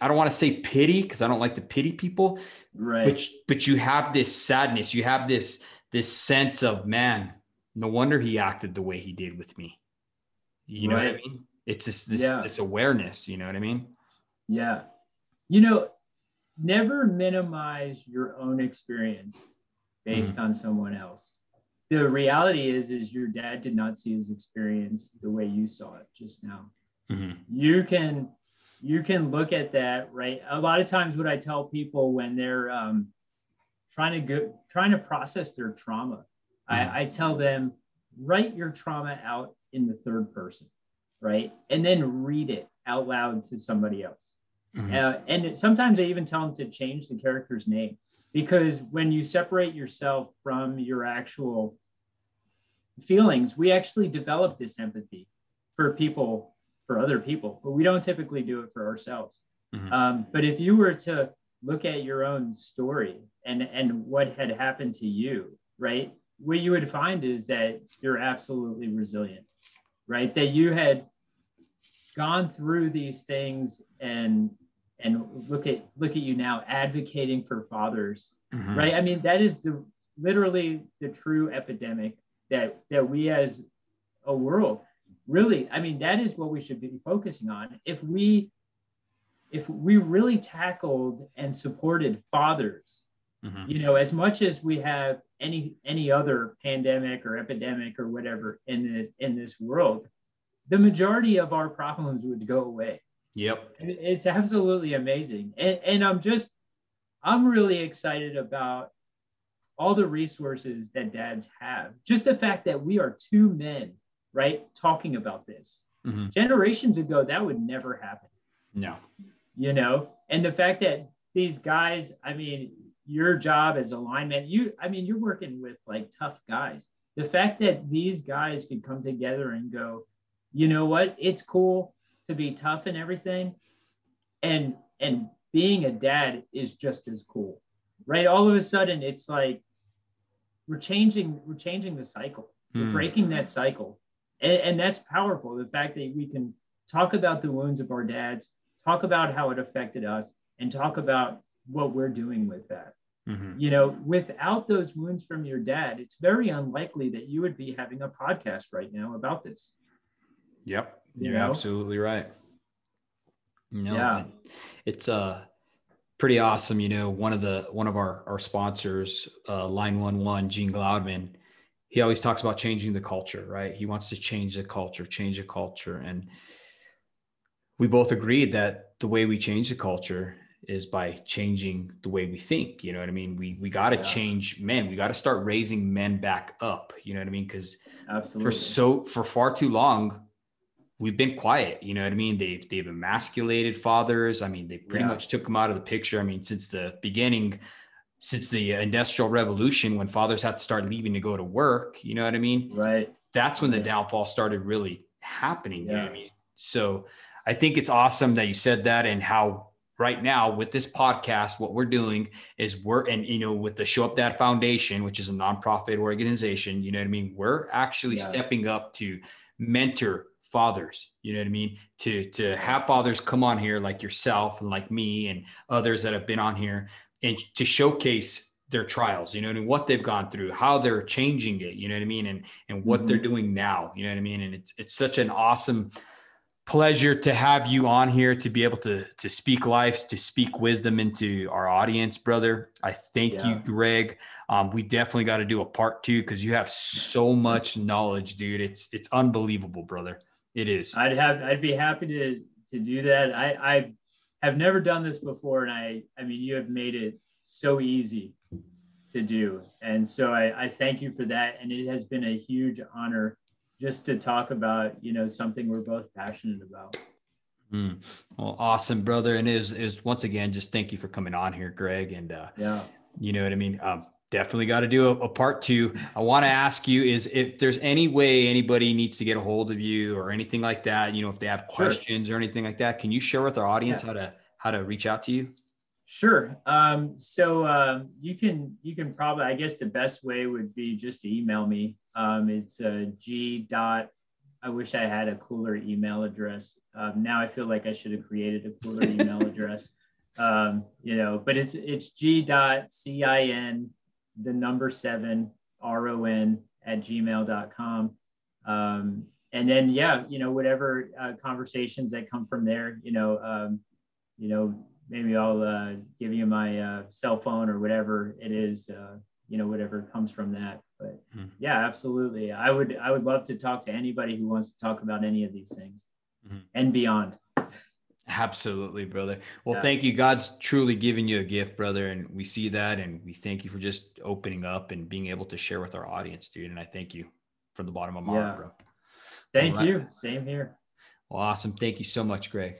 I don't want to say pity because I don't like to pity people. Right. But but you have this sadness, you have this this sense of man, no wonder he acted the way he did with me. You know right. what I mean? It's just this yeah. this awareness, you know what I mean? Yeah. You know, never minimize your own experience based mm-hmm. on someone else the reality is is your dad did not see his experience the way you saw it just now mm-hmm. you can you can look at that right a lot of times what i tell people when they're um, trying to go trying to process their trauma mm-hmm. I, I tell them write your trauma out in the third person right and then read it out loud to somebody else Mm-hmm. Uh, and sometimes I even tell them to change the character's name because when you separate yourself from your actual feelings, we actually develop this empathy for people, for other people, but we don't typically do it for ourselves. Mm-hmm. Um, but if you were to look at your own story and and what had happened to you, right? What you would find is that you're absolutely resilient, right? That you had gone through these things and and look at look at you now advocating for fathers mm-hmm. right i mean that is the literally the true epidemic that that we as a world really i mean that is what we should be focusing on if we if we really tackled and supported fathers mm-hmm. you know as much as we have any any other pandemic or epidemic or whatever in the in this world the majority of our problems would go away Yep. It's absolutely amazing. And, and I'm just, I'm really excited about all the resources that dads have. Just the fact that we are two men, right, talking about this. Mm-hmm. Generations ago, that would never happen. No. You know, and the fact that these guys, I mean, your job as a lineman, you, I mean, you're working with like tough guys. The fact that these guys could come together and go, you know what, it's cool to be tough and everything. And, and being a dad is just as cool, right? All of a sudden it's like, we're changing, we're changing the cycle. We're hmm. breaking that cycle. And, and that's powerful. The fact that we can talk about the wounds of our dads, talk about how it affected us, and talk about what we're doing with that. Mm-hmm. You know, without those wounds from your dad, it's very unlikely that you would be having a podcast right now about this. Yep. You're you know? absolutely right. No, yeah. it's uh pretty awesome. You know, one of the one of our our sponsors, uh, Line One One, Gene Gloudman, he always talks about changing the culture, right? He wants to change the culture, change the culture, and we both agreed that the way we change the culture is by changing the way we think. You know what I mean? We we got to yeah. change men. We got to start raising men back up. You know what I mean? Because for so for far too long, we've been quiet. You know what I mean? They've they've emasculated fathers. I mean, they pretty yeah. much took them out of the picture. I mean, since the beginning, since the industrial revolution, when fathers had to start leaving to go to work. You know what I mean? Right. That's when the downfall started really happening. Yeah. You know what I mean? So I think it's awesome that you said that and how right now with this podcast what we're doing is we're and you know with the show up dad foundation which is a nonprofit organization you know what i mean we're actually yeah. stepping up to mentor fathers you know what i mean? To to have fathers come on here like yourself and like me and others that have been on here and to showcase their trials you know what I mean? what they've gone through how they're changing it you know what i mean? And and what mm-hmm. they're doing now you know what i mean? And it's it's such an awesome pleasure to have you on here to be able to to speak lives to speak wisdom into our audience brother. I thank yeah. you greg. Um, we definitely got to do a part two because you have so much knowledge dude. It's it's unbelievable brother it is. I'd have i'd be happy to to do that. I i have never done this before and i i mean you have made it so easy to do. And so i i thank you for that and it has been a huge honor just to talk about you know something we're both passionate about. Mm. well awesome brother. And is is once again just thank you for coming on here greg and uh yeah. you know what i mean? Um definitely got to do a, a, part two i want to ask you is if there's any way anybody needs to get a hold of you or anything like that you know if they have questions sure. or anything like that can you share with our audience yeah. how to how to reach out to you Sure. Um, so uh, you can you can probably I guess the best way would be just to email me. Um, it's uh, g dot. I wish I had a cooler email address. Um, now I feel like I should have created a cooler *laughs* email address. Um, you know, but it's it's g dot c i n the number seven r o n at gmail.com. Um, and then yeah, you know whatever uh, conversations that come from there, you know, um, you know maybe I'll uh, give you my uh, cell phone or whatever it is, uh, you know, whatever comes from that. But mm-hmm. yeah, absolutely. I would, I would love to talk to anybody who wants to talk about any of these things mm-hmm. and beyond. Absolutely, brother. Well, yeah. thank you. God's truly given you a gift, brother. And we see that. And we thank you for just opening up and being able to share with our audience, dude. And I thank you from the bottom of my yeah. heart, bro. Thank you. Same here. Well, awesome. Thank you so much, Greg.